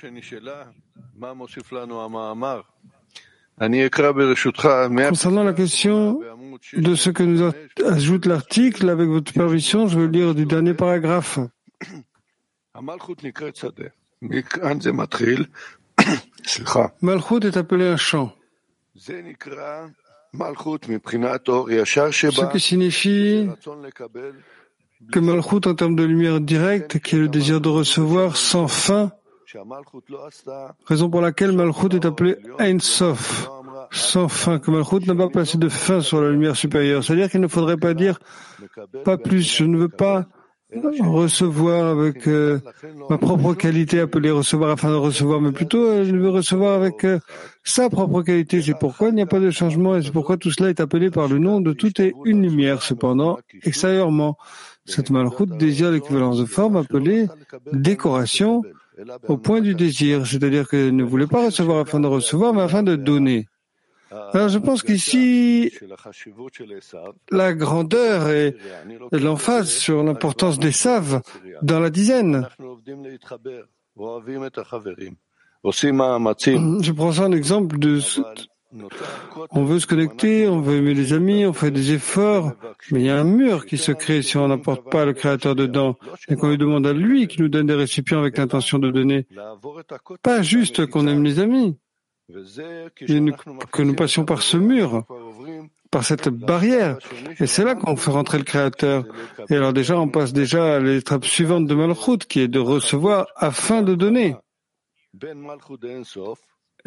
Concernant la question de ce que nous ajoute l'article, avec votre permission, je vais lire du dernier paragraphe. Malchut est appelé un champ. Ce qui signifie que Malchut en termes de lumière directe, qui est le désir de recevoir sans fin, raison pour laquelle Malchut est appelé Ein Sof, sans fin, que Malchut n'a pas placé de fin sur la lumière supérieure. C'est-à-dire qu'il ne faudrait pas dire pas plus, je ne veux pas recevoir avec euh, ma propre qualité appelée recevoir afin de recevoir, mais plutôt euh, je recevoir avec euh, sa propre qualité. C'est pourquoi il n'y a pas de changement et c'est pourquoi tout cela est appelé par le nom de tout et une lumière. Cependant, extérieurement, cette malroute désire l'équivalence de forme appelée décoration au point du désir, c'est-à-dire qu'elle ne voulait pas recevoir afin de recevoir, mais afin de donner. Alors je pense qu'ici, la grandeur et l'emphase sur l'importance des saves dans la dizaine. Je prends ça un exemple de on veut se connecter, on veut aimer les amis, on fait des efforts, mais il y a un mur qui se crée si on n'apporte pas le Créateur dedans et qu'on lui demande à lui qui nous donne des récipients avec l'intention de donner. Pas juste qu'on aime les amis, que nous passions par ce mur, par cette barrière. Et c'est là qu'on fait rentrer le Créateur. Et alors déjà, on passe déjà à l'étape suivante de Malchut, qui est de recevoir afin de donner.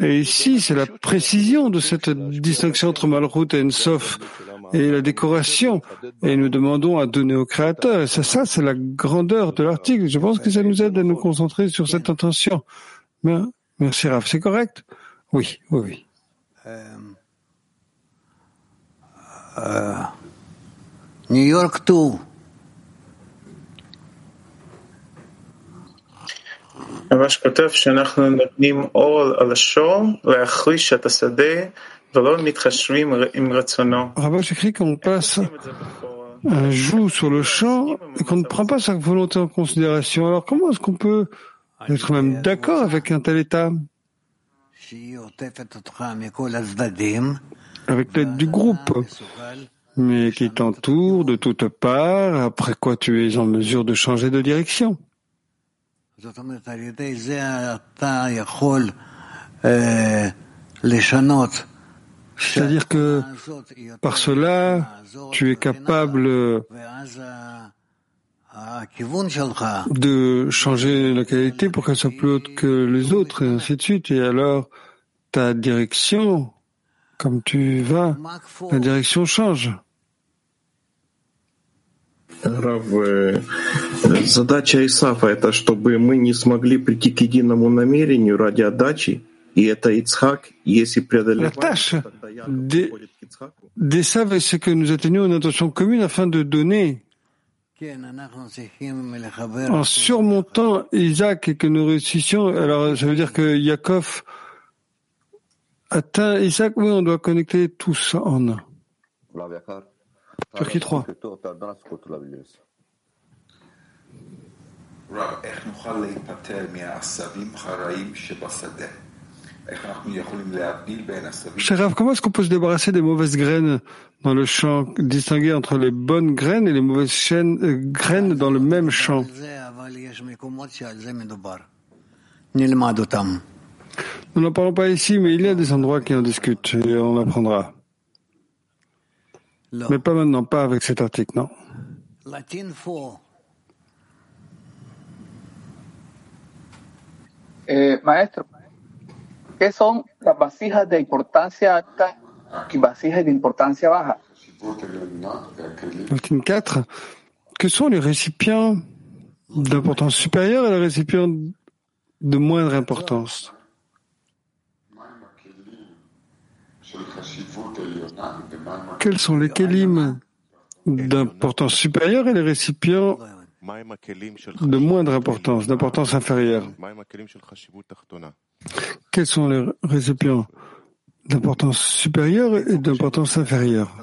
Et ici, c'est la précision de cette distinction entre Malchut et Ensof et la décoration. Et nous demandons à donner au Créateur. Et c'est ça, c'est la grandeur de l'article. Je pense que ça nous aide à nous concentrer sur cette intention. Merci Raph, c'est correct? Oui, oui, oui. Euh, euh, New York 2. ממש כותב שאנחנו נותנים אור על השור להחריש את השדה ולא מתחשבים עם רצונו. Rabash écrit qu'on passe un joug sur le champ et qu'on ne prend pas sa volonté en considération. Alors comment est-ce qu'on peut être même d'accord avec un tel état Avec l'aide du groupe, mais qui t'entoure de toutes parts, après quoi tu es en mesure de changer de direction. C'est-à-dire que par cela, tu es capable de changer la qualité pour qu'elle soit plus haute que les autres, et ainsi de suite. Et alors, ta direction, comme tu vas, la direction change. Рав, задача Исафа это чтобы мы не смогли прийти к единому намерению ради отдачи, и это Ицхак, если преодолевать, La tâche des, des saves, c'est que nous atteignions une intention commune afin de donner. en surmontant Isaac et que nous réussissions, alors ça veut dire que Yaakov atteint Isaac, oui, on doit connecter tous en un. Turquie 3. Cher comment est-ce qu'on peut se débarrasser des mauvaises graines dans le champ, distinguer entre les bonnes graines et les mauvaises chaînes, euh, graines dans le même champ? Nous n'en parlons pas ici, mais il y a des endroits qui en discutent et on apprendra. Mais pas maintenant, pas avec cet article, non. ¿Qué son las vasijas de importancia alta y vasijas de importancia baja? Latin 4. Que sont les récipients d'importance supérieure et les récipients de moindre importance? Quels sont les kélim d'importance supérieure et les récipients de moindre importance, d'importance inférieure? Quels sont les récipients d'importance supérieure et d'importance inférieure?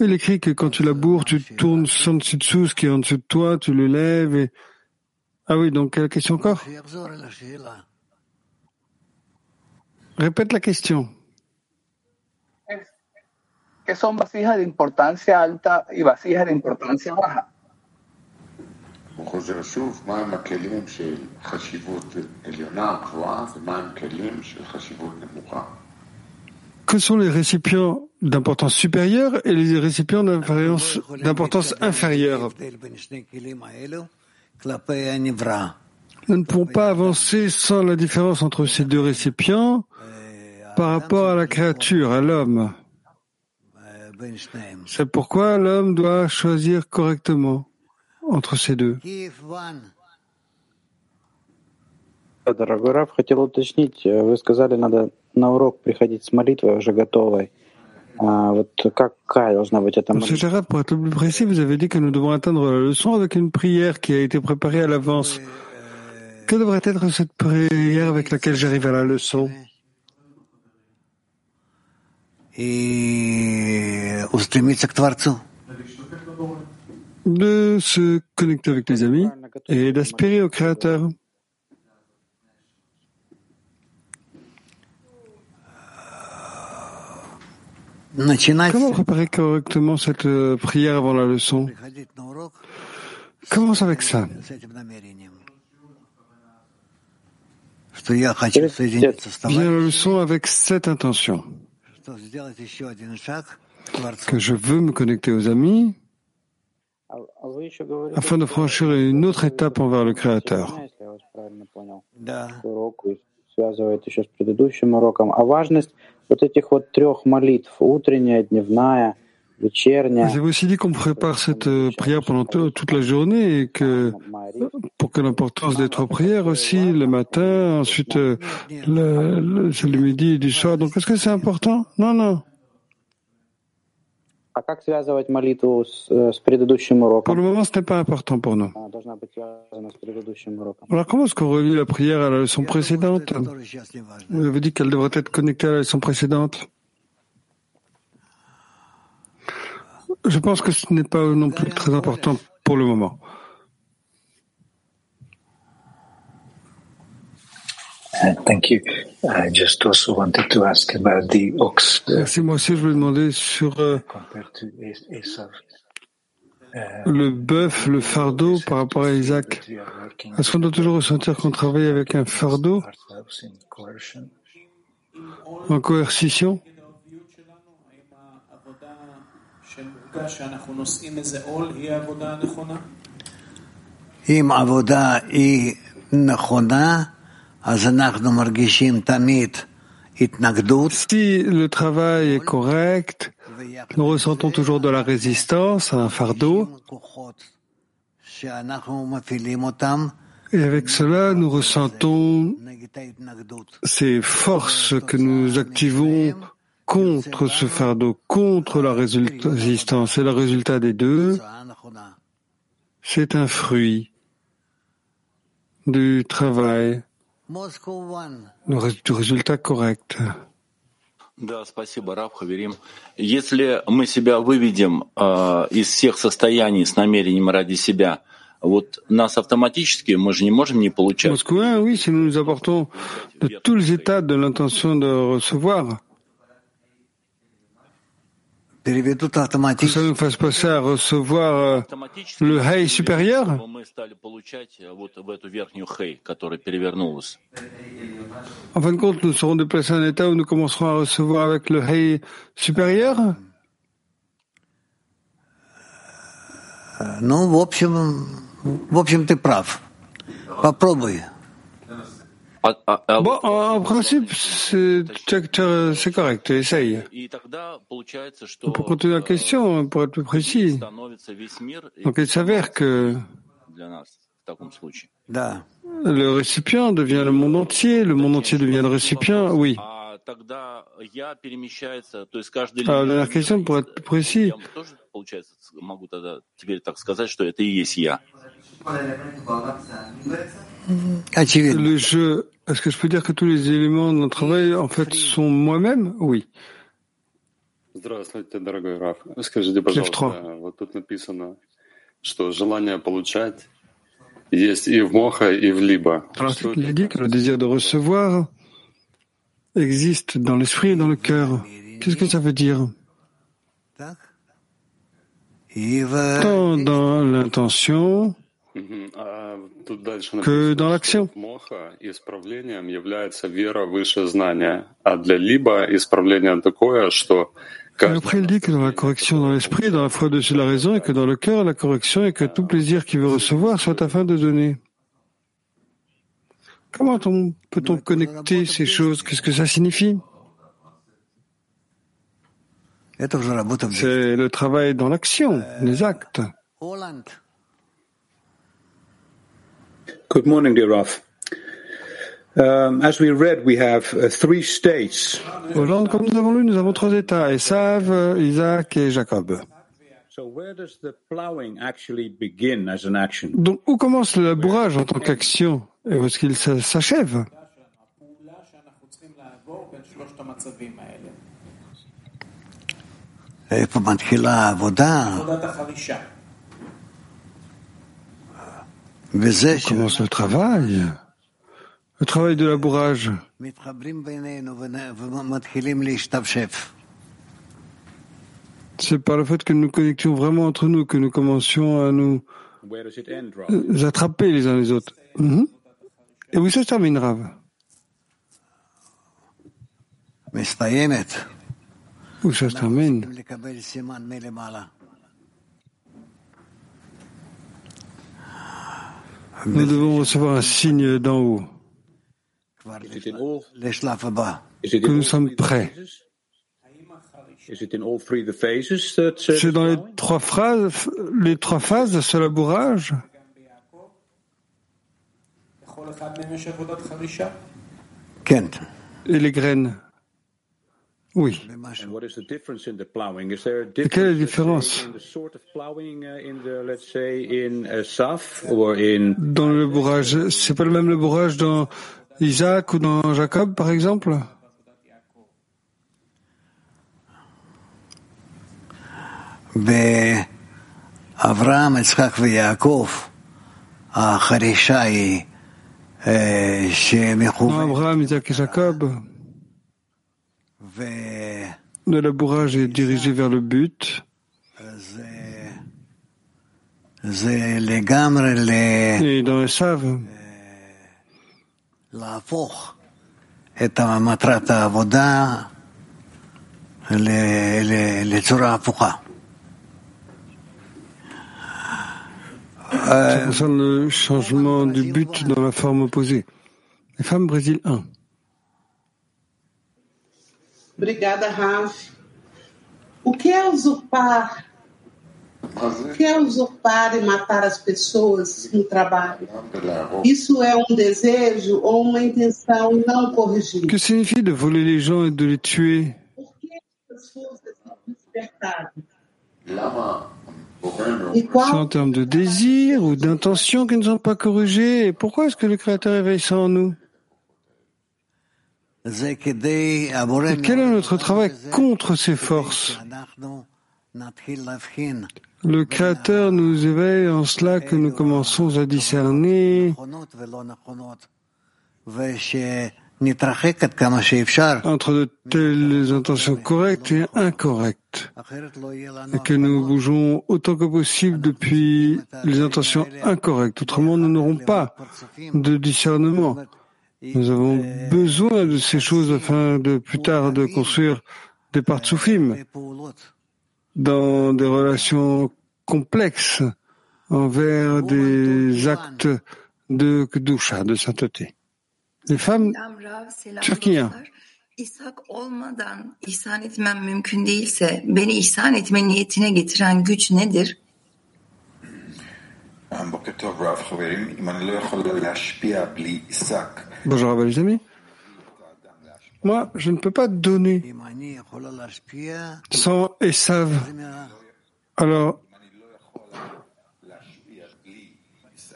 Il écrit que quand tu laboures, tu tournes en dessous ce qui est en dessous de toi, tu le lèves et ah oui, donc quelle question encore? Répète la question. ¿Qué son vasijas de importancia alta y vasijas de importancia baja? Que sont les récipients d'importance supérieure et les récipients d'importance inférieure? Nous ne pouvons pas avancer sans la différence entre ces deux récipients par rapport à la créature, à l'homme. C'est pourquoi l'homme doit choisir correctement entre ces deux. Дорогой Раф, хотел уточнить, вы сказали, надо на урок приходить с молитвой уже готовой. А вот какая должна быть эта молитва? Monsieur pour être plus précis, vous avez dit que nous devons atteindre la leçon avec une prière qui a été préparée à l'avance. Que devrait être cette prière avec laquelle j'arrive à la leçon De se connecter avec les amis et d'aspirer au Créateur. Comment préparer correctement cette prière avant la leçon Commence avec ça. Viens la leçon avec cette intention que je veux me connecter aux amis afin de franchir une autre étape envers le Créateur. Vous avez aussi dit qu'on prépare cette euh, prière pendant toute la journée et que pour que l'importance des trois prières aussi, le matin, ensuite euh, le, le, le midi et du soir. Donc est-ce que c'est important? Non, non. Э, pour le moment, ce n'est pas important pour nous. Alors, comment est-ce qu'on relie la prière à la leçon précédente? Vous avez dit qu'elle devrait être connectée à la leçon précédente? Je pense que ce n'est pas non plus très important pour le moment. Thank you. I just also wanted to ask about the ox. Uh, Merci. Moi aussi, je voulais demander sur euh, le bœuf, le fardeau par rapport à Isaac. Est-ce qu'on doit toujours ressentir qu'on travaille avec un fardeau en coercition? אם עבודה היא נכונה, si le travail est correct, nous ressentons toujours de la résistance à un fardeau. Et avec cela, nous ressentons ces forces que nous activons contre ce fardeau, contre la résistance. Et le résultat des deux, c'est un fruit du travail le résultat correct. Да, спасибо, Раб Хаверим. Если мы себя выведем э, из всех состояний с намерением ради себя, вот нас автоматически, мы же не можем не получать. Moscouin, oui, si nous nous apportons de tous les états de l'intention de recevoir, que ça nous fasse passer à recevoir euh, le Hay supérieur En fin de compte, nous serons déplacés à un état où nous commencerons à recevoir avec le Hay supérieur Non, в общем, в общем, ты прав. Попробуй. Bon, en principe, c'est correct, essaye. Pour continuer la question, pour être plus précis, donc il s'avère que le récipient devient le monde entier, le monde entier devient le récipient, oui. Alors, la dernière question, pour être plus précis, le jeu est-ce que je peux dire que tous les éléments de notre travail, en fait, sont moi-même Oui. Здравствуйте, дорогой Раф. Скажите, пожалуйста, вот тут написано, что желание получать есть и в моха, и в либо. Il dit que le désir de recevoir existe dans l'esprit et dans le cœur. Qu'est-ce que ça veut dire Tant dans l'intention que dans l'action. Et Après, il dit que dans la correction dans l'esprit, dans la foi de la raison, et que dans le cœur, la correction, et que tout plaisir qu'il veut recevoir soit afin de donner. Comment peut-on connecter ces choses? Qu'est-ce que ça signifie? C'est le travail dans l'action, les actes. Good morning, dear Raf. Um, as we read, we have uh, three states. Hollande, comme nous avons lu, nous avons trois états, Esav, Isaac et Jacob. So where does the plowing actually begin as an action? Donc, où commence le labourage en tant qu'action? Et où est-ce qu'il s'achève? On commence le travail, le travail de labourage. C'est par le fait que nous nous connections vraiment entre nous que nous commencions à nous euh, attraper les uns les autres. Mhm. Et où ça se termine, Rav? Où ça se termine? Nous devons recevoir un signe d'en haut. Que nous sommes prêts. C'est dans les trois phrases, les trois phases de ce labourage. Et les graines. Oui. Et quelle est la différence dans le bourrage C'est pas le même le bourrage dans Isaac ou dans Jacob, par exemple? Avraham, Yitzhak et Yaakov, eh, Avraham, Isaac et Jacob. Le labourage est dirigé vers le but. Et dans le savent, ça concerne le changement du but dans la forme opposée. Les femmes Brésil 1. Obrigada, Raf. O que é usurpar? O que é usurpar e matar as pessoas no trabalho? Isso é um desejo ou uma intenção não corrigida? Que signifie de voler les gens et de les tuer? Por que as forças são despertadas? C'est en termes de désir ou d'intention qui ne sont pas corrigées. Et pourquoi est-ce que le Créateur éveille ça en nous et quel est notre travail contre ces forces Le Créateur nous éveille en cela que nous commençons à discerner entre de telles intentions correctes et incorrectes, et que nous bougeons autant que possible depuis les intentions incorrectes. Autrement, nous n'aurons pas de discernement. Nous avons besoin de ces choses afin de plus tard de construire des partsoufim dans des relations complexes envers des actes de kedusha, de sainteté. Les femmes turquiens. İshak olmadan ihsan etmem mümkün değilse beni ihsan etme niyetine getiren güç nedir? Bonjour les amis. Moi, je ne peux pas donner sans Esav. Alors,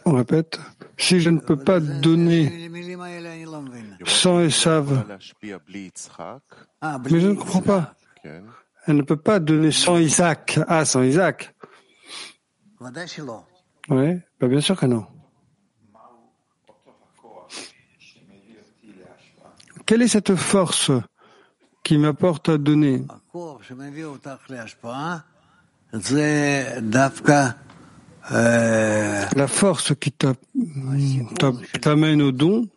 on répète, si je ne peux pas donner sans Esav, mais je ne comprends pas. Elle ne peut pas donner sans Isaac. Ah, sans Isaac. Oui, bah bien sûr que non. Quelle est cette force qui m'apporte à donner La force qui t'amène au don,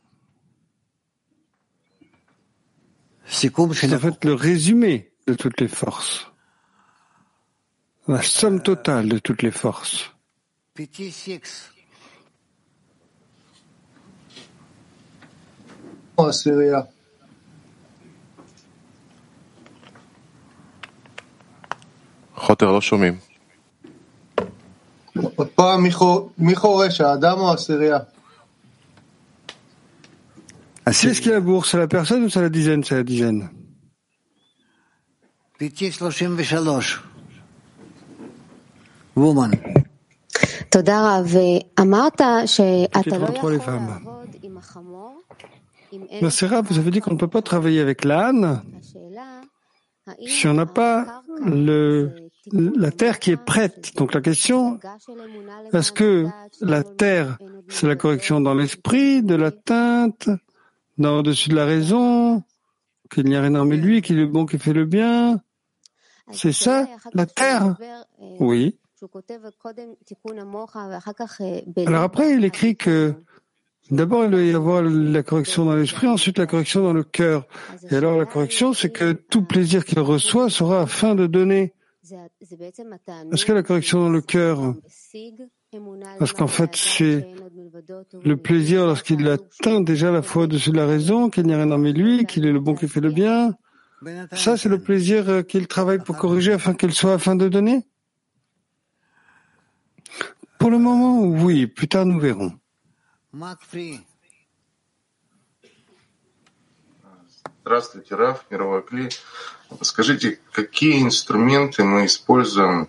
c'est en fait le résumé de toutes les forces, la somme totale de toutes les forces. Oh, Qu'est-ce qui est la bourse C'est la personne ou c'est la dizaine C'est la dizaine. Woman. תודה רב. אמרת שאתה לא יכול לעבוד עם החמור Nasera, vous avez dit qu'on ne peut pas travailler avec l'âne si on n'a pas le, la terre qui est prête. Donc la question, est-ce que la terre, c'est la correction dans l'esprit, de l'atteinte, dans au-dessus de la raison, qu'il n'y a rien mais lui, qu'il est bon, qui fait le bien? C'est ça, la terre Oui. Alors après, il écrit que D'abord, il doit y avoir la correction dans l'esprit, ensuite la correction dans le cœur. Et alors la correction, c'est que tout plaisir qu'il reçoit sera afin de donner. Est-ce que la correction dans le cœur Parce qu'en fait, c'est le plaisir lorsqu'il atteint déjà la foi au-dessus de la raison, qu'il n'y a rien dans lui, qu'il est le bon qui fait le bien. Ça, c'est le plaisir qu'il travaille pour corriger afin qu'il soit afin de donner Pour le moment, oui. Plus tard, nous verrons. Здравствуйте, Раф, мировой Кли. Скажите, какие инструменты мы используем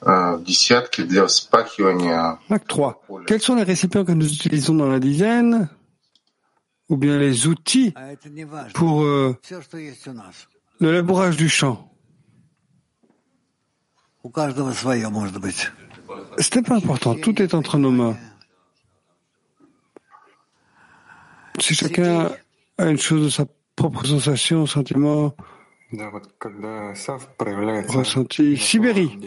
в десятке для вспахивания Acte 3. Quels sont les récipients que nous utilisons dans la dizaine ou bien les outils pour euh, le labourage du champ C'était pas important, tout est entre nos mains. Si chacun a une chose de sa propre sensation, sentiment, ressenti. Sibérie.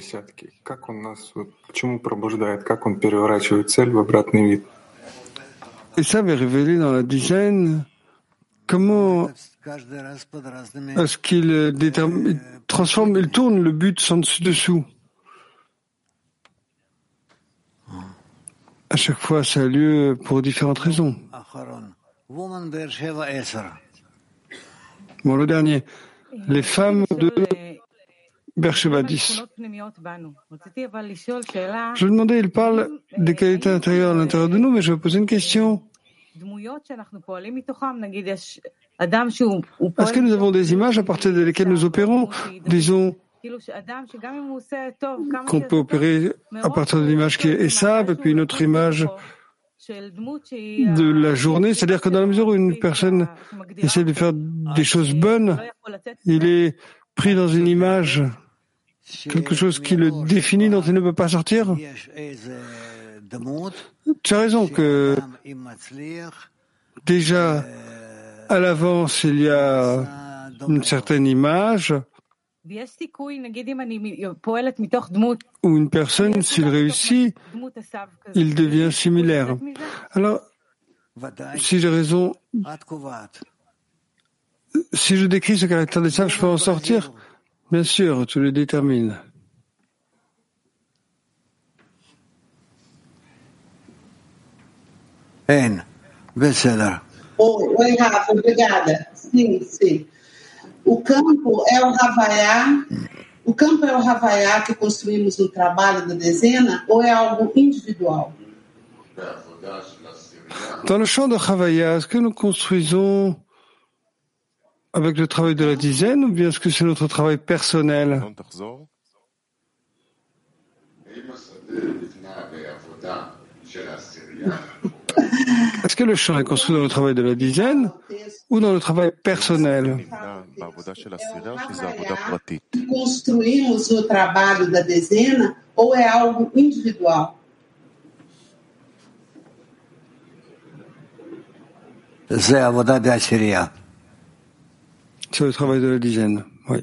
Et ça est révélé dans la dizaine. Comment est-ce qu'il transforme, il tourne le but sans dessus-dessous À chaque fois, ça a lieu pour différentes raisons. Bon, le dernier. Les femmes de Bercheva 10. Je demandais, il parle des qualités intérieures à l'intérieur de nous, mais je vais poser une question. Est-ce que nous avons des images à partir desquelles nous opérons Disons qu'on peut opérer à partir d'une image qui est Esav, et puis une autre image de la journée, c'est-à-dire que dans la mesure où une personne essaie de faire des choses bonnes, il est pris dans une image, quelque chose qui le définit dont il ne peut pas sortir. Tu as raison que déjà à l'avance il y a une certaine image ou une personne, s'il réussit, il devient similaire. Alors, si j'ai raison, si je décris ce caractère des sables, je peux en sortir Bien sûr, tu le détermines. N. Oi, Rafa, obrigada. Sim, sim. O campo é o Havaiá, o campo é o Havaiá que construímos no trabalho da dezena ou é algo individual? Dans le champ de Havaya, est-ce que nous construisons avec le travail de la dizaine ou bien est-ce que c'est notre travail personnel Est-ce que le champ est construit dans le travail de la dizaine ou dans le travail personnel Construímos no trabalho da dezena ou é algo individual? C'est le travail de la dizaine. Oui.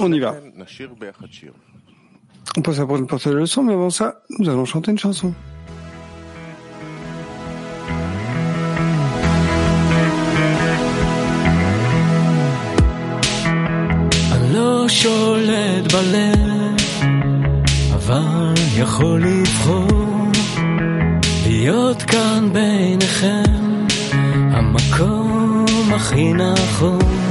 On y va. On passe à la prochaine partie de la leçon, mais avant ça, nous allons chanter une chanson. לא שולט בלב, אבל יכול לבחור להיות כאן ביניכם, המקום הכי נכון.